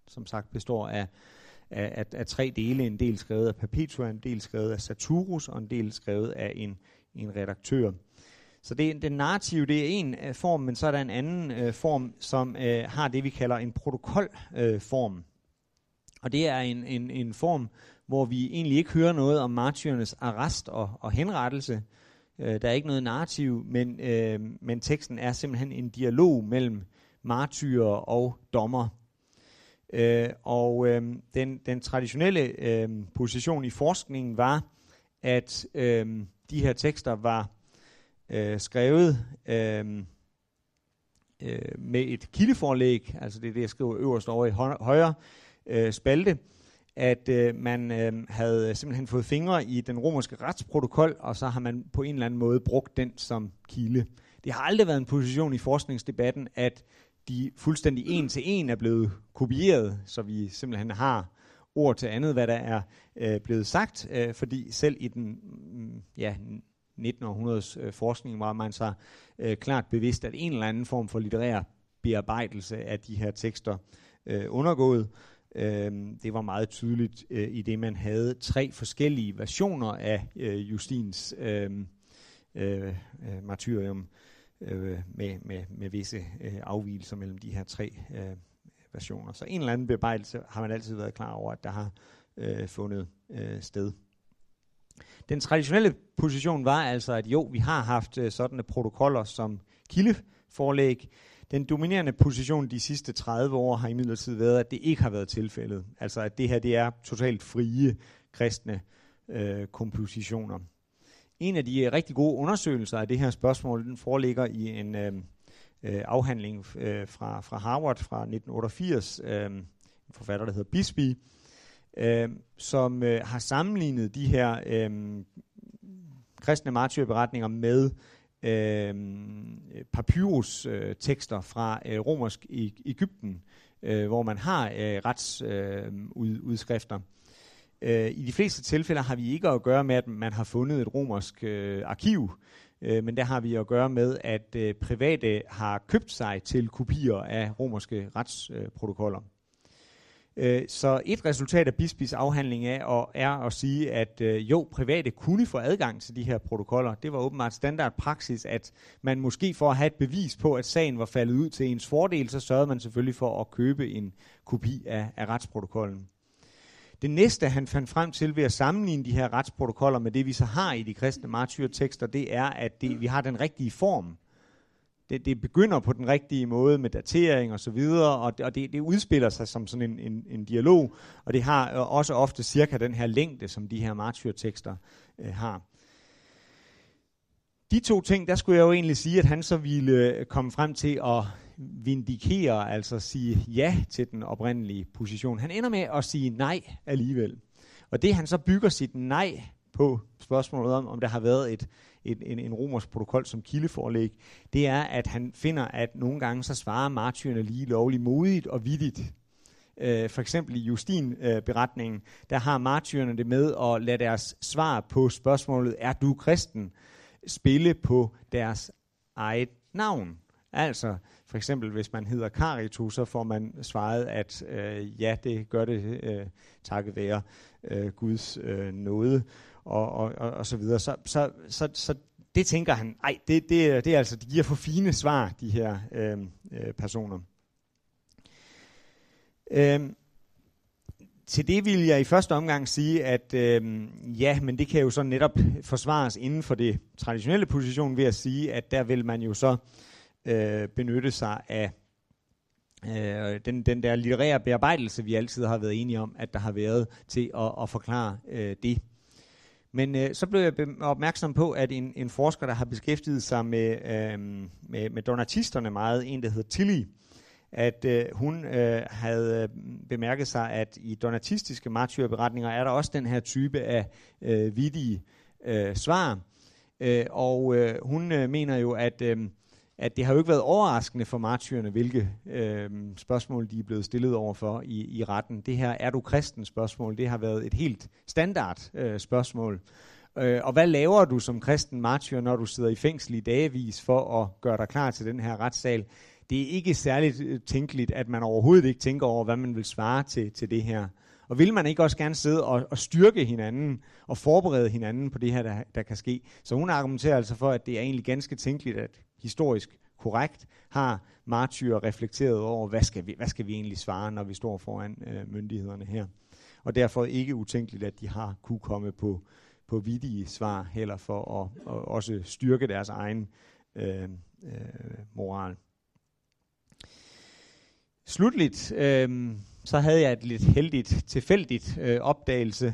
som sagt består af, af, af, af tre dele. En del skrevet af Perpetua, en del skrevet af Saturus, og en del skrevet af en, en redaktør. Så det, det narrative, det er en øh, form, men så er der en anden øh, form, som øh, har det, vi kalder en protokolform. Øh, form. og det er en, en, en form, hvor vi egentlig ikke hører noget om martyrernes arrest og, og henrettelse. Øh, der er ikke noget narrativ, men, øh, men teksten er simpelthen en dialog mellem martyrer og dommer. Øh, og øh, den, den traditionelle øh, position i forskningen var, at øh, de her tekster var øh, skrevet øh, øh, med et kildeforlæg, altså det er det, jeg skriver øverst over i højre øh, spalte, at øh, man øh, havde simpelthen fået fingre i den romerske retsprotokol, og så har man på en eller anden måde brugt den som kilde. Det har aldrig været en position i forskningsdebatten, at de fuldstændig en til en er blevet kopieret, så vi simpelthen har ord til andet, hvad der er øh, blevet sagt, øh, fordi selv i den mm, ja, 1900-århundredes øh, forskning var man så øh, klart bevidst, at en eller anden form for litterær bearbejdelse af de her tekster øh, undergået. Øh, det var meget tydeligt øh, i det, man havde tre forskellige versioner af øh, Justins øh, øh, øh martyrium øh, med, med, med visse øh, afvielser mellem de her tre øh, versioner. Så en eller anden bearbejdelse har man altid været klar over, at der har øh, fundet øh, sted. Den traditionelle position var altså, at jo, vi har haft uh, sådanne protokoller som kildeforlæg. Den dominerende position de sidste 30 år har imidlertid været, at det ikke har været tilfældet. Altså at det her det er totalt frie kristne uh, kompositioner. En af de uh, rigtig gode undersøgelser af det her spørgsmål, den foreligger i en uh, uh, afhandling uh, fra, fra Harvard fra 1988, uh, en forfatter, der hedder Bisbee, øh, som øh, har sammenlignet de her øh, kristne martyrberetninger med øh, papyrus-tekster fra øh, romersk e- i Ægypten, øh, hvor man har øh, retsudskrifter. Øh, Øh, I de fleste tilfælde har vi ikke at gøre med, at man har fundet et romersk øh, arkiv, øh, men der har vi at gøre med, at øh, private har købt sig til kopier af romerske retsprotokoller. Øh, Øh, så et resultat af Bisbis afhandling af og er at sige, at øh, jo, private kunne få adgang til de her protokoller. Det var åbenbart standard praksis, at man måske for at have et bevis på, at sagen var faldet ud til ens fordel, så sørgede man selvfølgelig for at købe en kopi af, af retsprotokollen. Det næste, han fandt frem til ved at sammenligne de her retsprotokoller med det, vi så har i de kristne martyrtekster, det er, at det, vi har den rigtige form det, det begynder på den rigtige måde med datering og så videre, og det, og det, det udspiller sig som sådan en, en, en dialog, og det har øh, også ofte cirka den her længde, som de her martyrtekster øh, har. De to ting, der skulle jeg jo egentlig sige, at han så ville øh, komme frem til at vindikere, altså sige ja til den oprindelige position. Han ender med at sige nej alligevel. Og det han så bygger sit nej på spørgsmålet om, om der har været et, et, en, en romersk protokol som kildeforlæg, det er, at han finder, at nogle gange så svarer martyrerne lige lovligt modigt og vidigt. Øh, for eksempel i Justin-beretningen, øh, der har martyrerne det med at lade deres svar på spørgsmålet, er du kristen, spille på deres eget navn. Altså, for eksempel, hvis man hedder Karitu, så får man svaret, at øh, ja, det gør det øh, takket være øh, Guds øh, nåde og, og, og, og så videre. Så, så, så, så det tænker han, nej, det, det, det er altså, de giver for fine svar, de her øh, øh, personer. Øh, til det vil jeg i første omgang sige, at øh, ja, men det kan jo så netop forsvares inden for det traditionelle position ved at sige, at der vil man jo så øh, benytte sig af øh, den, den der litterære bearbejdelse, vi altid har været enige om, at der har været til at, at forklare øh, det. Men øh, så blev jeg opmærksom på, at en, en forsker, der har beskæftiget sig med, øh, med, med donatisterne meget, en der hedder Tilly, at øh, hun øh, havde øh, bemærket sig, at i donatistiske martyrberetninger er der også den her type af øh, vidige øh, svar. Øh, og øh, hun øh, mener jo, at øh, at det har jo ikke været overraskende for martyrerne, hvilke øh, spørgsmål de er blevet stillet over for i, i retten. Det her er du kristen spørgsmål, det har været et helt standard øh, spørgsmål. Øh, og hvad laver du som kristen martyr, når du sidder i fængsel i dagevis for at gøre dig klar til den her retssal? Det er ikke særligt øh, tænkeligt, at man overhovedet ikke tænker over, hvad man vil svare til, til det her. Og vil man ikke også gerne sidde og, og styrke hinanden og forberede hinanden på det her, der, der kan ske? Så hun argumenterer altså for, at det er egentlig ganske tænkeligt, at historisk korrekt har martyrer reflekteret over, hvad skal vi, hvad skal vi egentlig svare, når vi står foran øh, myndighederne her. Og derfor ikke utænkeligt, at de har kunne komme på, på vidige svar heller for at, at også styrke deres egen øh, øh, moral. Slutligt, øh, så havde jeg et lidt heldigt, tilfældigt øh, opdagelse.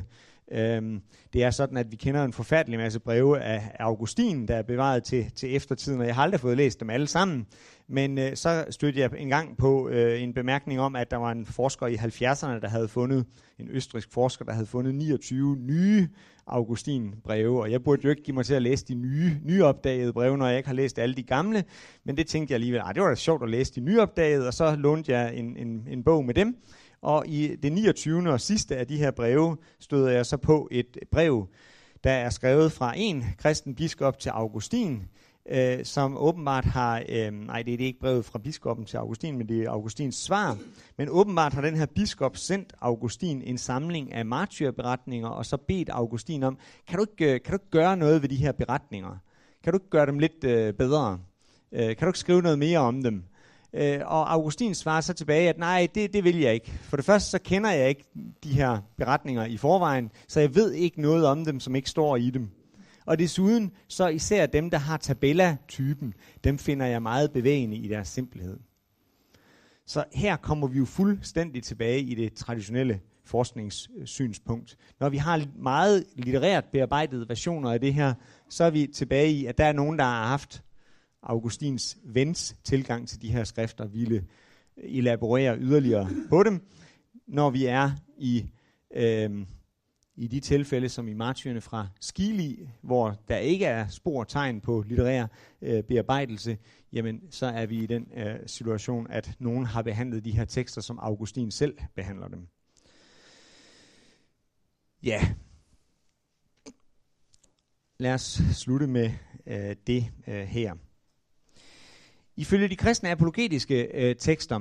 Øhm, det er sådan, at vi kender en forfærdelig masse breve af Augustin, der er bevaret til, til eftertiden, og jeg har aldrig fået læst dem alle sammen. Men øh, så stødte jeg en gang på øh, en bemærkning om, at der var en forsker i 70'erne, der havde fundet, en østrisk forsker, der havde fundet 29 nye Augustin-breve, og jeg burde jo ikke give mig til at læse de nye, nyopdagede breve, når jeg ikke har læst alle de gamle, men det tænkte jeg alligevel, det var da sjovt at læse de nyopdagede, og så lånte jeg en, en, en bog med dem, og i det 29. og sidste af de her breve støder jeg så på et brev, der er skrevet fra en kristen biskop til Augustin, øh, som åbenbart har, øh, nej det er ikke brevet fra biskoppen til Augustin, men det er Augustins svar, men åbenbart har den her biskop sendt Augustin en samling af martyrberetninger, og så bedt Augustin om, kan du ikke, øh, kan du ikke gøre noget ved de her beretninger? Kan du ikke gøre dem lidt øh, bedre? Øh, kan du ikke skrive noget mere om dem? Øh, og Augustin svarer så tilbage, at nej, det, det vil jeg ikke. For det første, så kender jeg ikke de her beretninger i forvejen, så jeg ved ikke noget om dem, som ikke står i dem. Og desuden, så især dem, der har tabella-typen, dem finder jeg meget bevægende i deres simpelhed. Så her kommer vi jo fuldstændig tilbage i det traditionelle forskningssynspunkt. Når vi har meget litterært bearbejdede versioner af det her, så er vi tilbage i, at der er nogen, der har haft Augustins vens tilgang til de her skrifter ville elaborere yderligere på dem, når vi er i, øh, i de tilfælde, som i martyrene fra Skili, hvor der ikke er spor tegn på litterær øh, bearbejdelse, jamen så er vi i den øh, situation, at nogen har behandlet de her tekster, som Augustin selv behandler dem. Ja. Lad os slutte med øh, det øh, her. Ifølge de kristne apologetiske øh, tekster,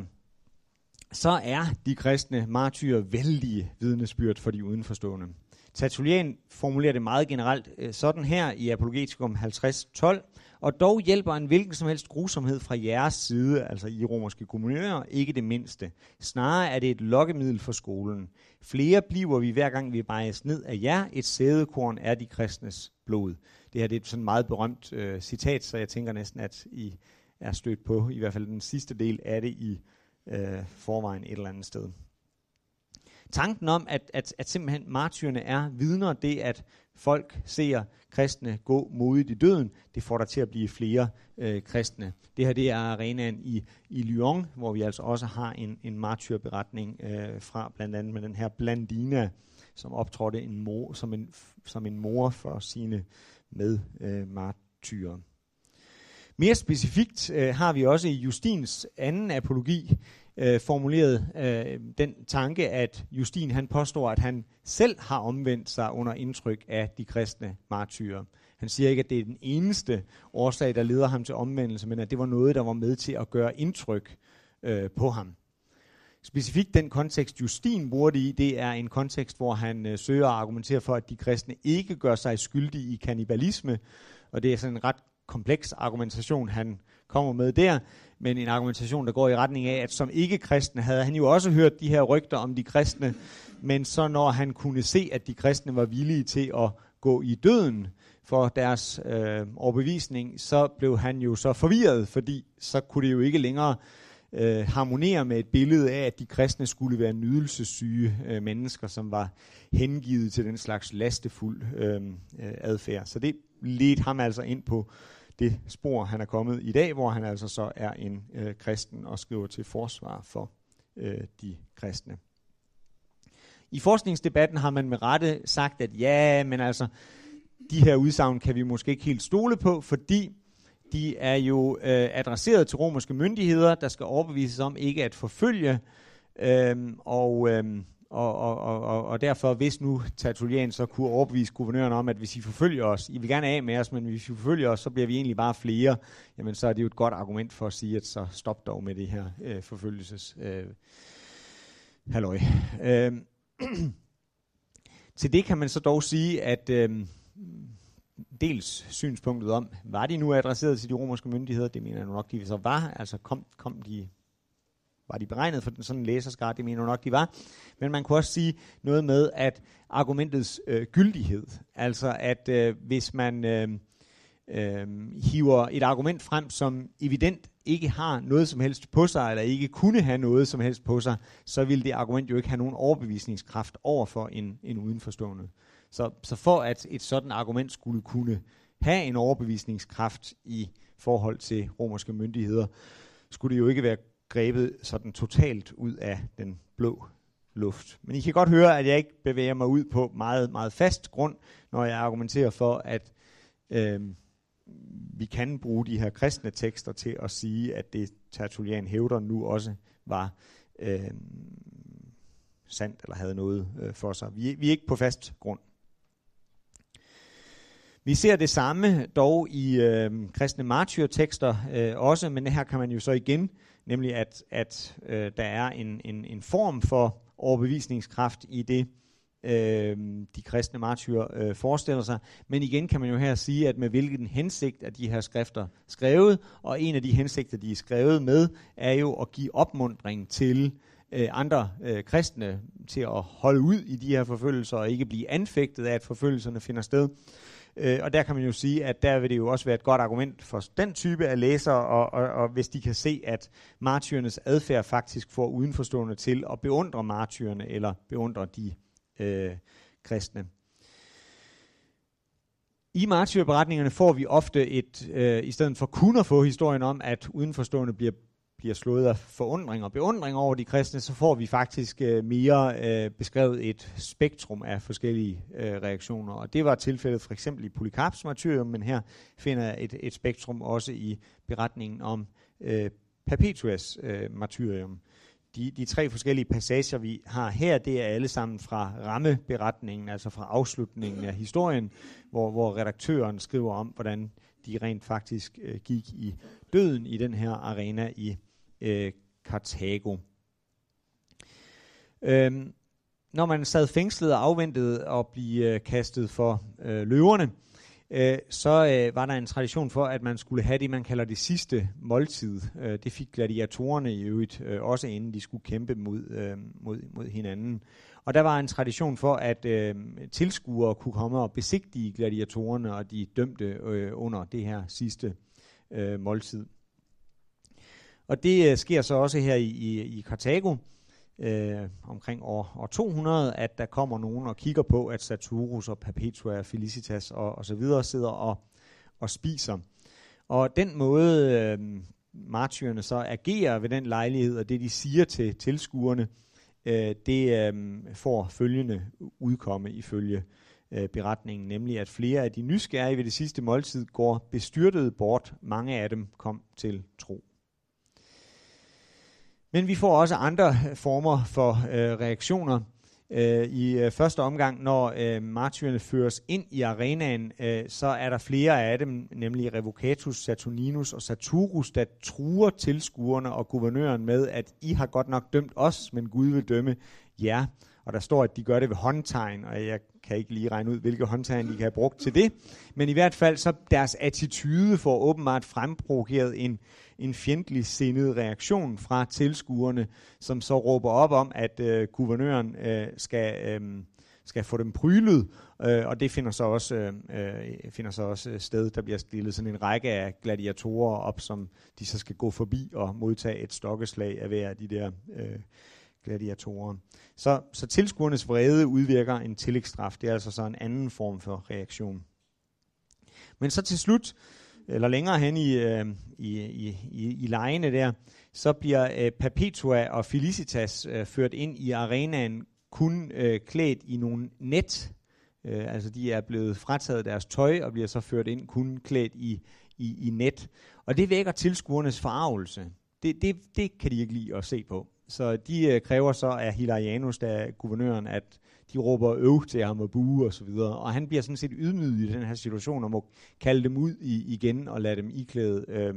så er de kristne martyrer vældige vidnesbyrd for de udenforstående. Tertullian formulerer det meget generelt øh, sådan her i Apologetikum 50.12, og dog hjælper en hvilken som helst grusomhed fra jeres side, altså i romerske kommunører, ikke det mindste. Snarere er det et lokkemiddel for skolen. Flere bliver vi hver gang vi bejes ned af jer. Et sædekorn er de kristnes blod. Det her det er et sådan meget berømt øh, citat, så jeg tænker næsten, at I er stødt på i hvert fald den sidste del af det i øh, forvejen et eller andet sted. Tanken om, at, at, at simpelthen martyrene er vidner, det at folk ser kristne gå modigt i døden, det får der til at blive flere øh, kristne. Det her det er arenaen i, i Lyon, hvor vi altså også har en, en martyrberetning øh, fra, blandt andet med den her Blandina, som optrådte en mor, som, en, som en mor for sine med øh, martyrer. Mere specifikt øh, har vi også i Justins anden apologi øh, formuleret øh, den tanke, at Justin han påstår, at han selv har omvendt sig under indtryk af de kristne martyrer. Han siger ikke, at det er den eneste årsag, der leder ham til omvendelse, men at det var noget, der var med til at gøre indtryk øh, på ham. Specifikt den kontekst, Justin bruger det i, det er en kontekst, hvor han øh, søger at argumentere for, at de kristne ikke gør sig skyldige i kannibalisme, og det er sådan en ret kompleks argumentation, han kommer med der, men en argumentation, der går i retning af, at som ikke-kristne havde han jo også hørt de her rygter om de kristne, men så når han kunne se, at de kristne var villige til at gå i døden for deres øh, overbevisning, så blev han jo så forvirret, fordi så kunne det jo ikke længere øh, harmonere med et billede af, at de kristne skulle være nydelsessyge øh, mennesker, som var hengivet til den slags lastefuld øh, øh adfærd. Så det ledte ham altså ind på det spor, han er kommet i dag, hvor han altså så er en øh, kristen og skriver til forsvar for øh, de kristne. I forskningsdebatten har man med rette sagt, at ja, men altså, de her udsagn kan vi måske ikke helt stole på, fordi de er jo øh, adresseret til romerske myndigheder, der skal overbevises om ikke at forfølge, øh, og øh, og, og, og, og derfor, hvis nu Tertullian så kunne overbevise guvernøren om, at hvis I forfølger os, I vil gerne af med os, men hvis I forfølger os, så bliver vi egentlig bare flere, jamen så er det jo et godt argument for at sige, at så stop dog med det her øh, forfølgelses øh, halløj. Øh, til det kan man så dog sige, at øh, dels synspunktet om, var de nu adresseret til de romerske myndigheder, det mener jeg nok, de så var, altså kom, kom de var de beregnet for sådan en læserskar, det mener nok, de var. Men man kunne også sige noget med, at argumentets øh, gyldighed, altså at øh, hvis man øh, øh, hiver et argument frem, som evident ikke har noget som helst på sig, eller ikke kunne have noget som helst på sig, så vil det argument jo ikke have nogen overbevisningskraft over for en, en udenforstående. Så, så for at et sådan argument skulle kunne have en overbevisningskraft i forhold til romerske myndigheder, skulle det jo ikke være grebet sådan totalt ud af den blå luft. Men I kan godt høre, at jeg ikke bevæger mig ud på meget, meget fast grund, når jeg argumenterer for, at øh, vi kan bruge de her kristne tekster til at sige, at det Tertullian hævder nu også var øh, sandt eller havde noget øh, for sig. Vi, vi er ikke på fast grund. Vi ser det samme dog i øh, kristne martyrtekster øh, også, men her kan man jo så igen nemlig at, at øh, der er en, en, en form for overbevisningskraft i det, øh, de kristne martyrer øh, forestiller sig. Men igen kan man jo her sige, at med hvilken hensigt er de her skrifter skrevet, og en af de hensigter, de er skrevet med, er jo at give opmundring til øh, andre øh, kristne til at holde ud i de her forfølgelser og ikke blive anfægtet af, at forfølgelserne finder sted. Øh, og der kan man jo sige, at der vil det jo også være et godt argument for den type af læsere, og, og, og hvis de kan se, at martyrernes adfærd faktisk får udenforstående til at beundre martyrerne eller beundre de øh, kristne. I martyrberetningerne får vi ofte et, øh, i stedet for kun at få historien om, at udenforstående bliver bliver slået af forundring og beundring over de kristne, så får vi faktisk øh, mere øh, beskrevet et spektrum af forskellige øh, reaktioner. Og det var tilfældet for eksempel i Polycarps martyrium, men her finder jeg et, et spektrum også i beretningen om øh, Perpetuas øh, martyrium. De, de tre forskellige passager, vi har her, det er alle sammen fra rammeberetningen, altså fra afslutningen af historien, hvor, hvor redaktøren skriver om, hvordan de rent faktisk øh, gik i døden i den her arena i øh, Karthago. Øhm, når man sad fængslet og afventede at blive øh, kastet for øh, løverne, øh, så øh, var der en tradition for, at man skulle have det, man kalder det sidste måltid. Øh, det fik gladiatorerne i øvrigt øh, også inden de skulle kæmpe mod, øh, mod, mod hinanden. Og der var en tradition for, at øh, tilskuere kunne komme og besigtige gladiatorerne og de dømte øh, under det her sidste øh, måltid. Og det øh, sker så også her i, i, i Karthago øh, omkring år, år 200, at der kommer nogen og kigger på, at Saturus og Perpetua Felicitas og, og så videre sidder og, og spiser. Og den måde øh, martyrerne så agerer ved den lejlighed, og det de siger til tilskuerne, øh, det øh, får følgende udkomme ifølge øh, beretningen, nemlig at flere af de nysgerrige ved det sidste måltid går bestyrtet bort. Mange af dem kom til tro. Men vi får også andre øh, former for øh, reaktioner. Øh, I øh, første omgang, når øh, martyrerne føres ind i arenaen, øh, så er der flere af dem, nemlig Revocatus, Saturninus og Saturus, der truer tilskuerne og guvernøren med, at I har godt nok dømt os, men Gud vil dømme jer. Og der står, at de gør det ved håndtegn, og jeg kan ikke lige regne ud, hvilke håndtegn de kan have brugt til det. Men i hvert fald så deres attitude får åbenbart fremprovokeret en, en fjendtlig sindet reaktion fra tilskuerne, som så råber op om, at øh, guvernøren øh, skal, øh, skal få dem prylet, øh, og det finder så også øh, øh finder så også øh, sted. Der bliver stillet sådan en række af gladiatorer op, som de så skal gå forbi og modtage et stokkeslag af hver af de der øh, gladiatorer. Så, så tilskuernes vrede udvirker en tillægsstraf. Det er altså så en anden form for reaktion. Men så til slut, eller længere hen i, øh, i, i, i, i lejene der, så bliver øh, Perpetua og Felicitas øh, ført ind i arenaen kun øh, klædt i nogle net. Øh, altså de er blevet frataget deres tøj og bliver så ført ind kun klædt i, i, i net. Og det vækker tilskuernes forarvelse. Det, det, det kan de ikke lide at se på. Så de øh, kræver så af Hilarianus, der er guvernøren, at de råber øv til ham og bue og så videre. Og han bliver sådan set ydmyget i den her situation og må kalde dem ud i, igen og lade dem iklæde øh,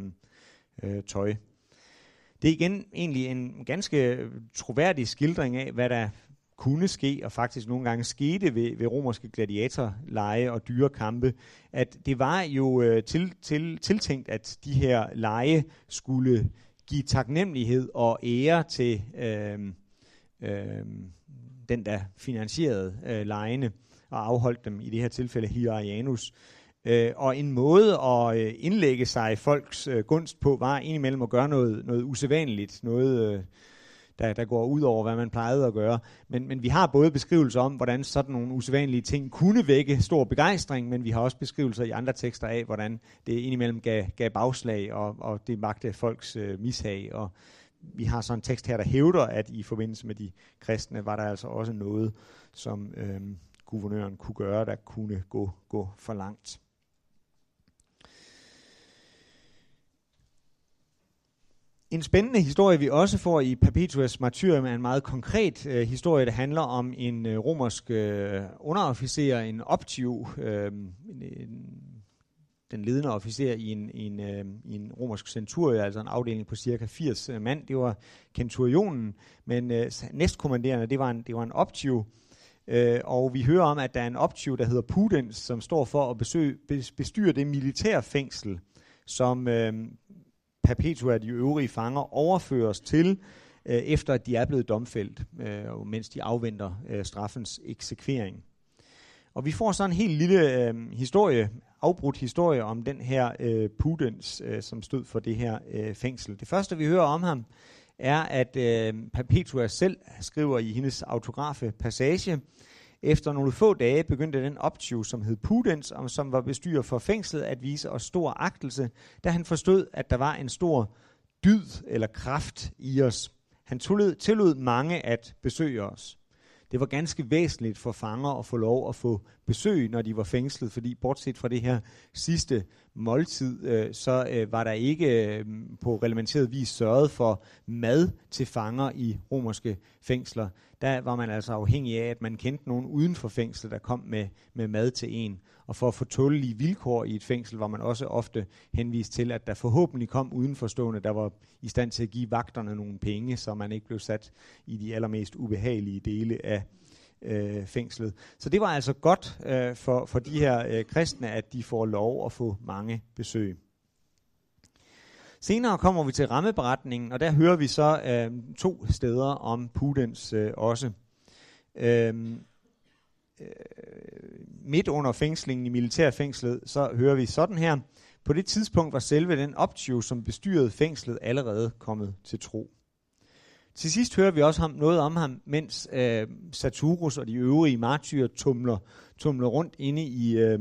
øh, tøj. Det er igen egentlig en ganske troværdig skildring af, hvad der kunne ske, og faktisk nogle gange skete ved, ved romerske gladiatorleje og dyrekampe, at det var jo øh, til, til, tiltænkt, at de her leje skulle give taknemmelighed og ære til øh, øh, den, der finansierede øh, lejene og afholdt dem, i det her tilfælde Hierianus. Øh, og en måde at øh, indlægge sig i folks øh, gunst på, var indimellem at gøre noget, noget usædvanligt, noget... Øh, der, der går ud over, hvad man plejede at gøre. Men, men vi har både beskrivelser om, hvordan sådan nogle usædvanlige ting kunne vække stor begejstring, men vi har også beskrivelser i andre tekster af, hvordan det indimellem gav, gav bagslag, og, og det magte folks øh, mishag. Og vi har sådan en tekst her, der hævder, at i forbindelse med de kristne, var der altså også noget, som øh, guvernøren kunne gøre, der kunne gå, gå for langt. En spændende historie, vi også får i Perpetuas Martyrium, er en meget konkret øh, historie, der handler om en øh, romersk øh, underofficer, en optiv, øh, en, en, den ledende officer i en, en, øh, i en romersk centurie, altså en afdeling på cirka 80 øh, mand. Det var centurionen, men øh, næstkommanderende, det var en, det var en optiv, øh, og vi hører om, at der er en optiv, der hedder Pudens, som står for at besøge, bestyre det militærfængsel, som øh, Perpetua, de øvrige fanger, overføres til, øh, efter at de er blevet domfældt, øh, mens de afventer øh, straffens eksekvering. Og vi får så en helt lille øh, historie, afbrudt historie om den her øh, Pudens, øh, som stod for det her øh, fængsel. Det første, vi hører om ham, er, at øh, Perpetua selv skriver i hendes autografe passage, efter nogle få dage begyndte den optiv, som hed Pudens, og som var bestyrer for fængslet, at vise os stor agtelse, da han forstod, at der var en stor dyd eller kraft i os. Han tillod, tillod mange at besøge os. Det var ganske væsentligt for fanger at få lov at få besøg, når de var fængslet, fordi bortset fra det her sidste måltid, øh, så øh, var der ikke øh, på reglementeret vis sørget for mad til fanger i romerske fængsler. Der var man altså afhængig af, at man kendte nogen uden for fængslet, der kom med, med mad til en. Og for at få tålelige vilkår i et fængsel, var man også ofte henvist til, at der forhåbentlig kom udenforstående, der var i stand til at give vagterne nogle penge, så man ikke blev sat i de allermest ubehagelige dele af øh, fængslet. Så det var altså godt øh, for, for de her øh, kristne, at de får lov at få mange besøg. Senere kommer vi til rammeberetningen, og der hører vi så øh, to steder om Pudens øh, også. Øhm, øh, midt under fængslingen i militærfængslet, så hører vi sådan her. På det tidspunkt var selve den optio, som bestyrede fængslet, allerede kommet til tro. Til sidst hører vi også ham, noget om ham, mens øh, Saturus og de øvrige martyrer tumler, tumler rundt inde i, øh,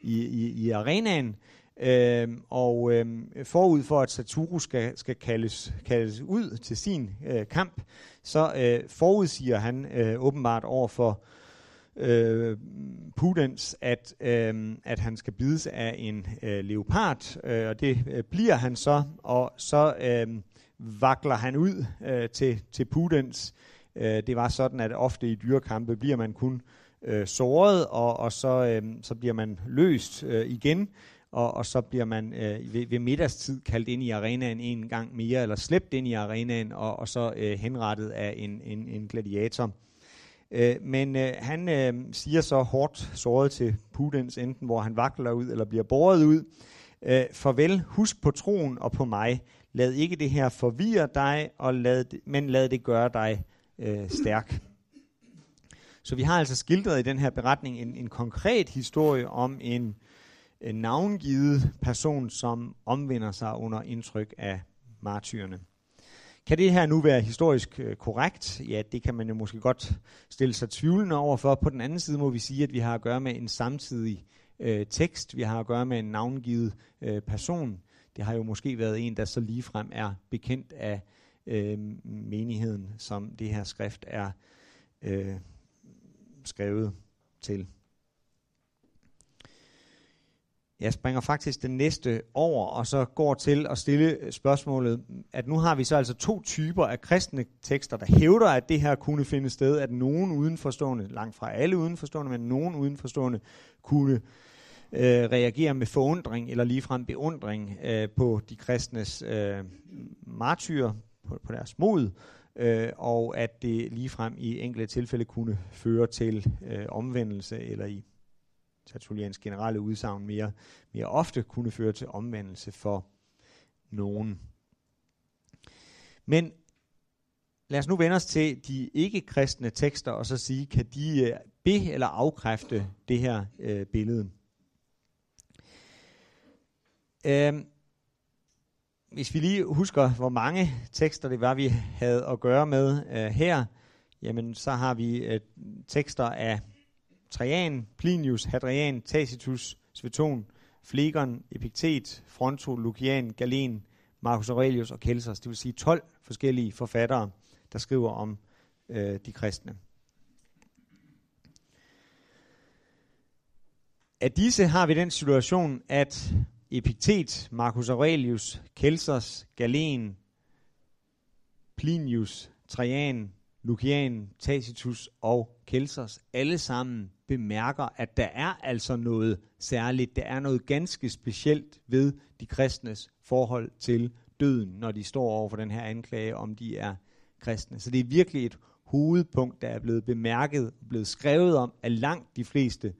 i, i, i arenaen. Øh, og øh, forud for, at Saturus skal, skal kaldes, kaldes ud til sin øh, kamp, så øh, forudsiger han øh, åbenbart over for øh, Pudens, at, øh, at han skal bides af en øh, leopard, øh, og det øh, bliver han så, og så... Øh, vakler han ud øh, til, til Pudens. Øh, det var sådan, at ofte i dyrekampe bliver man kun øh, såret, og, og så, øh, så bliver man løst øh, igen, og, og så bliver man øh, ved, ved middagstid kaldt ind i arenaen en gang mere, eller slæbt ind i arenaen, og, og så øh, henrettet af en, en, en gladiator. Øh, men øh, han øh, siger så hårdt såret til Pudens, enten hvor han vakler ud eller bliver båret ud, øh, farvel, husk på troen og på mig. Lad ikke det her forvirre dig, og lad det, men lad det gøre dig øh, stærk. Så vi har altså skildret i den her beretning en, en konkret historie om en, en navngivet person, som omvender sig under indtryk af martyrene. Kan det her nu være historisk øh, korrekt? Ja, det kan man jo måske godt stille sig tvivlende over for. På den anden side må vi sige, at vi har at gøre med en samtidig øh, tekst. Vi har at gøre med en navngivet øh, person. Det har jo måske været en, der så ligefrem er bekendt af øh, menigheden, som det her skrift er øh, skrevet til. Jeg springer faktisk den næste over, og så går til at stille spørgsmålet, at nu har vi så altså to typer af kristne tekster, der hævder, at det her kunne finde sted, at nogen udenforstående, langt fra alle udenforstående, men nogen udenforstående, kunne øh, reagere med forundring eller ligefrem beundring øh, på de kristnes øh, martyrer, på, på deres mod, øh, og at det ligefrem i enkelte tilfælde kunne føre til øh, omvendelse, eller i Tertullians generelle udsagn mere, mere ofte kunne føre til omvendelse for nogen. Men lad os nu vende os til de ikke-kristne tekster, og så sige, kan de øh, be- eller afkræfte det her øh, billede? Øhm, hvis vi lige husker, hvor mange tekster det var, vi havde at gøre med øh, her, jamen så har vi øh, tekster af Trajan, Plinius, Hadrian, Tacitus, Sveton, Flegon, Epiktet, Fronto, Lucian, Galen, Marcus Aurelius og Celsus. Det vil sige 12 forskellige forfattere, der skriver om øh, de kristne. Af disse har vi den situation, at Epiktet, Marcus Aurelius, Celsus, Galen, Plinius, Trajan, Lucian, Tacitus og Celsus alle sammen bemærker, at der er altså noget særligt, der er noget ganske specielt ved de kristnes forhold til døden, når de står over for den her anklage, om de er kristne. Så det er virkelig et hovedpunkt, der er blevet bemærket, blevet skrevet om af langt de fleste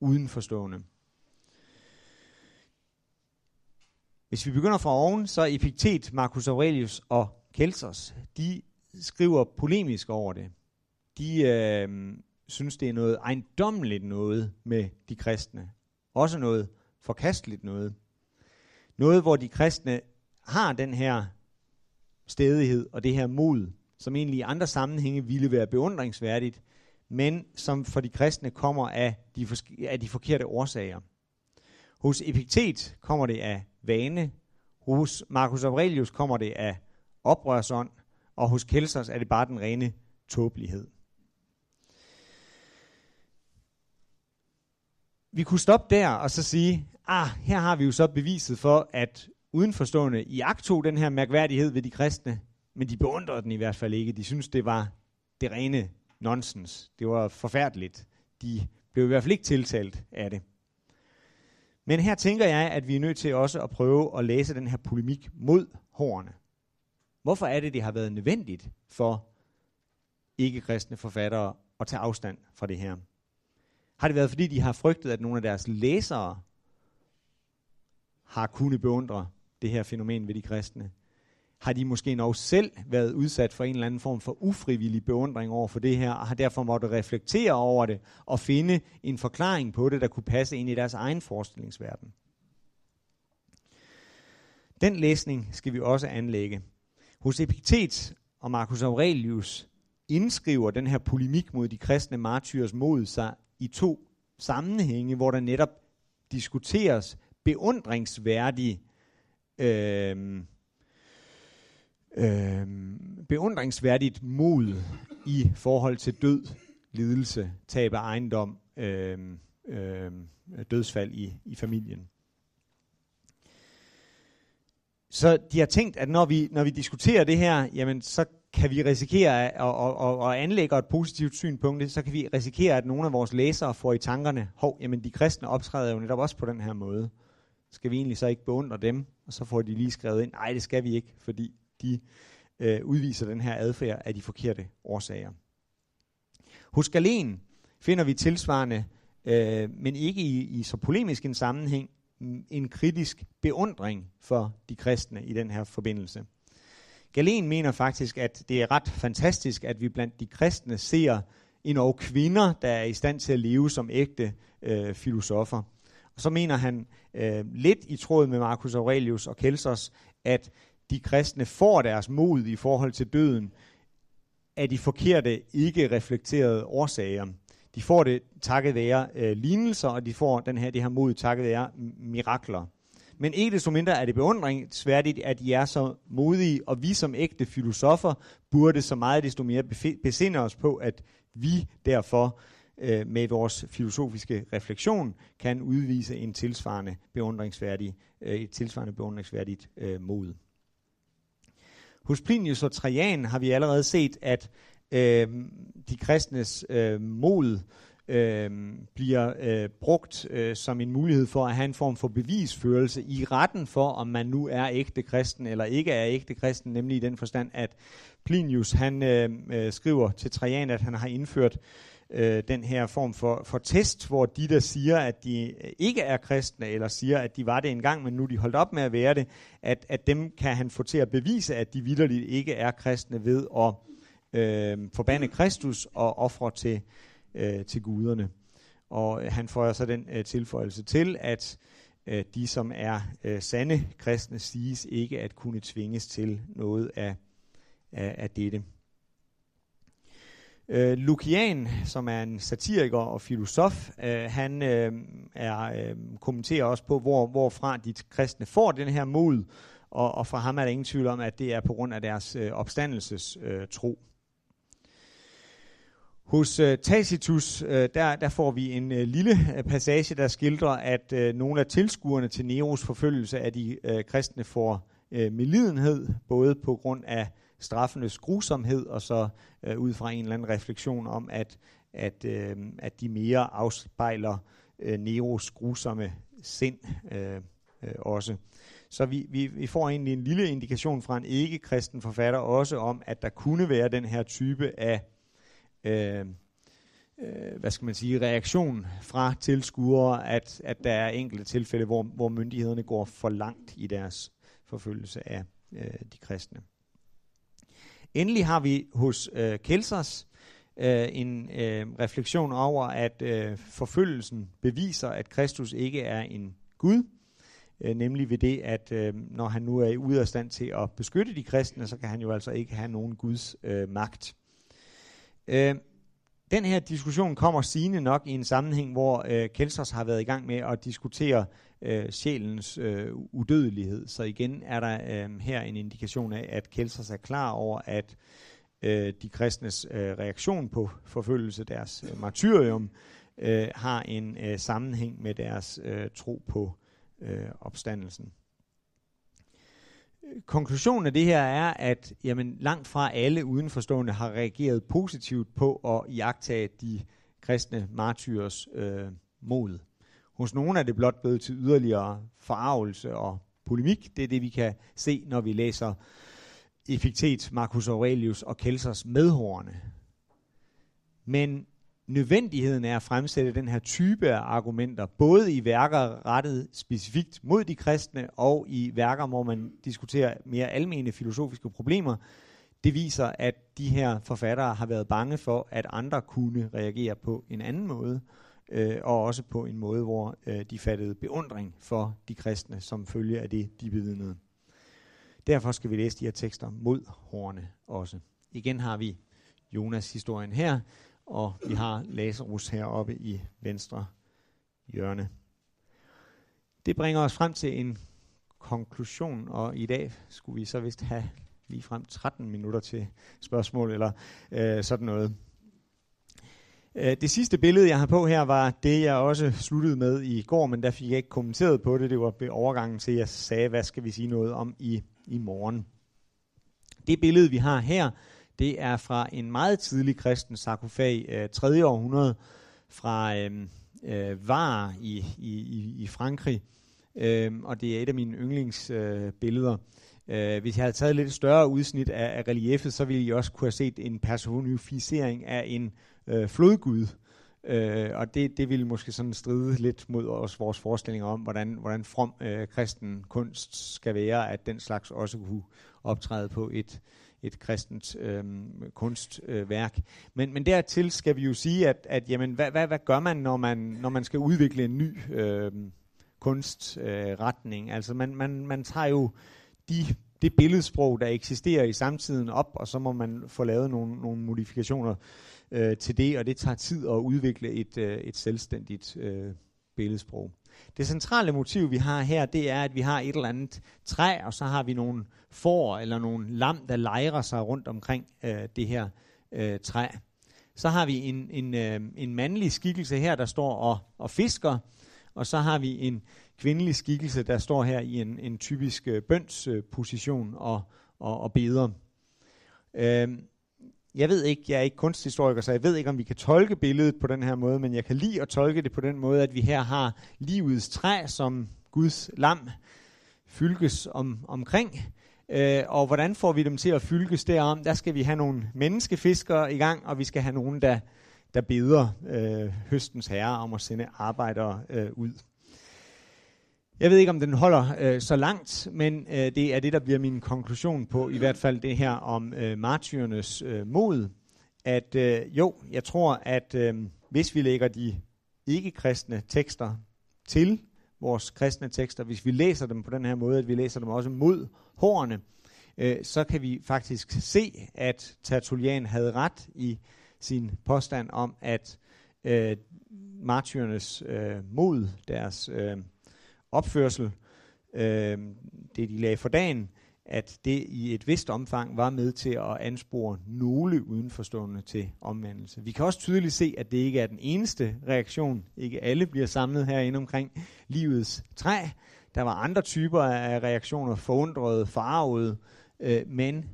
udenforstående. Hvis vi begynder fra oven, så Epiktet, Marcus Aurelius og Celsus, de skriver polemisk over det. De øh, synes, det er noget ejendommeligt noget med de kristne. Også noget forkasteligt noget. Noget, hvor de kristne har den her stedighed og det her mod, som egentlig i andre sammenhænge ville være beundringsværdigt, men som for de kristne kommer af de, af de forkerte årsager. Hos Epiktet kommer det af vane. Hos Marcus Aurelius kommer det af oprørsånd, og hos Kelsers er det bare den rene tåbelighed. vi kunne stoppe der og så sige, ah, her har vi jo så beviset for, at udenforstående i tog den her mærkværdighed ved de kristne, men de beundrede den i hvert fald ikke. De synes det var det rene nonsens. Det var forfærdeligt. De blev i hvert fald ikke tiltalt af det. Men her tænker jeg, at vi er nødt til også at prøve at læse den her polemik mod hårene. Hvorfor er det, det har været nødvendigt for ikke-kristne forfattere at tage afstand fra det her? Har det været, fordi de har frygtet, at nogle af deres læsere har kunnet beundre det her fænomen ved de kristne? Har de måske nok selv været udsat for en eller anden form for ufrivillig beundring over for det her, og har derfor måttet reflektere over det og finde en forklaring på det, der kunne passe ind i deres egen forestillingsverden? Den læsning skal vi også anlægge. Hos Epiktet og Marcus Aurelius indskriver den her polemik mod de kristne martyrs mod sig i to sammenhænge, hvor der netop diskuteres beundringsværdige øh, øh, beundringsværdigt mod i forhold til død, lidelse, tab af ejendom, øh, øh, dødsfald i, i familien. Så de har tænkt, at når vi, når vi diskuterer det her, jamen så kan vi risikere at, og, og, og anlægge et positivt syn på det, så kan vi risikere, at nogle af vores læsere får i tankerne, hov, jamen de kristne optræder jo netop også på den her måde. Skal vi egentlig så ikke beundre dem? Og så får de lige skrevet ind, nej, det skal vi ikke, fordi de øh, udviser den her adfærd af de forkerte årsager. Hos Galen finder vi tilsvarende, øh, men ikke i, i så polemisk en sammenhæng, mm, en kritisk beundring for de kristne i den her forbindelse. Galen mener faktisk, at det er ret fantastisk, at vi blandt de kristne ser endnu kvinder, der er i stand til at leve som ægte øh, filosofer. Og så mener han øh, lidt i tråd med Marcus Aurelius og Kelsers, at de kristne får deres mod i forhold til døden af de forkerte, ikke reflekterede årsager. De får det takket være øh, lignelser, og de får den her, det her mod takket være mirakler. Men ikke desto mindre er det beundringsværdigt, at de er så modige, og vi som ægte filosofer burde så meget desto mere besinde os på, at vi derfor øh, med vores filosofiske refleksion kan udvise en tilsvarende beundringsværdig, øh, et tilsvarende beundringsværdigt øh, mod. Hos Plinius og Trajan har vi allerede set, at øh, de kristnes øh, mod øh, bliver øh, brugt øh, som en mulighed for at have en form for bevisførelse i retten for, om man nu er ægte kristen eller ikke er ægte kristen, nemlig i den forstand, at Plinius han øh, øh, skriver til Trajan, at han har indført øh, den her form for, for test, hvor de, der siger, at de øh, ikke er kristne, eller siger, at de var det engang, men nu de holdt op med at være det, at, at dem kan han få til at bevise, at de vidderligt ikke er kristne ved at øh, forbande Kristus og ofre til, øh, til guderne. Og øh, han får så den øh, tilføjelse til, at øh, de, som er øh, sande kristne, siges ikke at kunne tvinges til noget af, af, af dette. Øh, Lukian, som er en satiriker og filosof, øh, han øh, er, øh, kommenterer også på, hvor, hvorfra de kristne får den her mod, og, og fra ham er der ingen tvivl om, at det er på grund af deres øh, opstandelses øh, tro. Hos øh, Tacitus, øh, der, der får vi en øh, lille øh, passage, der skildrer, at øh, nogle af tilskuerne til Neros forfølgelse af de øh, kristne får øh, medlidenhed, både på grund af straffenes grusomhed, og så øh, ud fra en eller anden refleksion om, at, at, øh, at de mere afspejler øh, Neros grusomme sind øh, øh, også. Så vi, vi, vi får egentlig en lille indikation fra en ikke-kristen forfatter også om, at der kunne være den her type af øh, øh, hvad skal man sige, reaktion fra tilskuere, at, at der er enkelte tilfælde, hvor, hvor myndighederne går for langt i deres forfølgelse af øh, de kristne. Endelig har vi hos øh, Kelsers øh, en øh, refleksion over, at øh, forfølgelsen beviser, at Kristus ikke er en Gud, øh, nemlig ved det, at øh, når han nu er ude af stand til at beskytte de kristne, så kan han jo altså ikke have nogen Guds øh, magt. Øh, den her diskussion kommer sigende nok i en sammenhæng, hvor øh, Kelsers har været i gang med at diskutere øh, sjælens øh, udødelighed. Så igen er der øh, her en indikation af, at Kelsers er klar over, at øh, de kristnes øh, reaktion på forfølgelse, deres øh, martyrium, øh, har en øh, sammenhæng med deres øh, tro på øh, opstandelsen. Konklusionen af det her er, at jamen, langt fra alle udenforstående har reageret positivt på at iagtage de kristne martyrs øh, mod. Hos nogle er det blot blevet til yderligere farvelse og polemik. Det er det, vi kan se, når vi læser Effektet, Marcus Aurelius og Kelsers medhårene. Men nødvendigheden er at fremsætte den her type af argumenter, både i værker rettet specifikt mod de kristne, og i værker, hvor man diskuterer mere almene filosofiske problemer, det viser, at de her forfattere har været bange for, at andre kunne reagere på en anden måde, øh, og også på en måde, hvor øh, de fattede beundring for de kristne, som følge af det, de vidnede. Derfor skal vi læse de her tekster mod hårene også. Igen har vi Jonas historien her, og vi har Lazarus heroppe i venstre hjørne. Det bringer os frem til en konklusion, og i dag skulle vi så vist have lige frem 13 minutter til spørgsmål eller øh, sådan noget. Øh, det sidste billede, jeg har på her, var det, jeg også sluttede med i går, men der fik jeg ikke kommenteret på det. Det var overgangen til, at jeg sagde, hvad skal vi sige noget om i, i morgen. Det billede, vi har her, det er fra en meget tidlig kristen sarkofag, øh, 3. århundrede, fra øh, øh, Var i, i, i Frankrig. Øh, og det er et af mine yndlingsbilleder. Øh, uh, hvis jeg havde taget lidt større udsnit af, af reliefet, så ville I også kunne have set en personificering af en øh, flodgud. Øh, og det, det ville måske sådan stride lidt mod os, vores forestillinger om, hvordan, hvordan from øh, kristen kunst skal være, at den slags også kunne optræde på et, et kristent øh, kunstværk. Øh, men, men dertil skal vi jo sige, at, at jamen, hvad, hvad, hvad gør man, når man, når man skal udvikle en ny øh, kunstretning? Øh, altså man, man, man tager jo de det billedsprog, der eksisterer i samtiden op, og så må man få lavet nogle, nogle modifikationer øh, til det, og det tager tid at udvikle et, øh, et selvstændigt øh, billedsprog. Det centrale motiv, vi har her, det er, at vi har et eller andet træ, og så har vi nogle får eller nogle lam, der lejrer sig rundt omkring øh, det her øh, træ. Så har vi en, en, øh, en mandlig skikkelse her, der står og, og fisker, og så har vi en kvindelig skikkelse, der står her i en, en typisk øh, bønsposition og, og, og beder. Øh, jeg ved ikke, jeg er ikke kunsthistoriker, så jeg ved ikke, om vi kan tolke billedet på den her måde, men jeg kan lide at tolke det på den måde, at vi her har livets træ som Guds lam fylkes om, omkring. Øh, og hvordan får vi dem til at fylkes derom? Der skal vi have nogle menneskefiskere i gang, og vi skal have nogen, der, der beder øh, høstens herre om at sende arbejdere øh, ud. Jeg ved ikke, om den holder øh, så langt, men øh, det er det, der bliver min konklusion på, i hvert fald det her om øh, martyrernes øh, mod. At øh, jo, jeg tror, at øh, hvis vi lægger de ikke-kristne tekster til vores kristne tekster, hvis vi læser dem på den her måde, at vi læser dem også mod hårene, øh, så kan vi faktisk se, at Tertullian havde ret i sin påstand om, at øh, martyrernes øh, mod, deres øh, opførsel, øh, det de lagde for dagen, at det i et vist omfang var med til at anspore nogle udenforstående til omvendelse. Vi kan også tydeligt se, at det ikke er den eneste reaktion. Ikke alle bliver samlet herinde omkring livets træ. Der var andre typer af reaktioner, forundrede, farvede, øh, men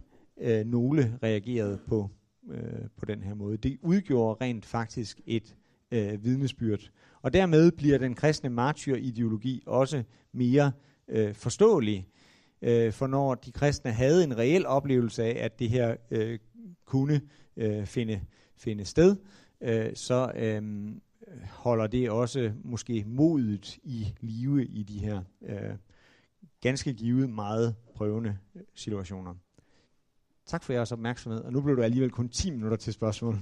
øh, nogle reagerede på, øh, på den her måde. Det udgjorde rent faktisk et øh, vidnesbyrd og dermed bliver den kristne martyrideologi også mere øh, forståelig. Øh, for når de kristne havde en reel oplevelse af, at det her øh, kunne øh, finde, finde sted, øh, så øh, holder det også måske modet i live i de her øh, ganske givet meget prøvende øh, situationer. Tak for jeres opmærksomhed, og nu blev du alligevel kun 10 minutter til spørgsmålet.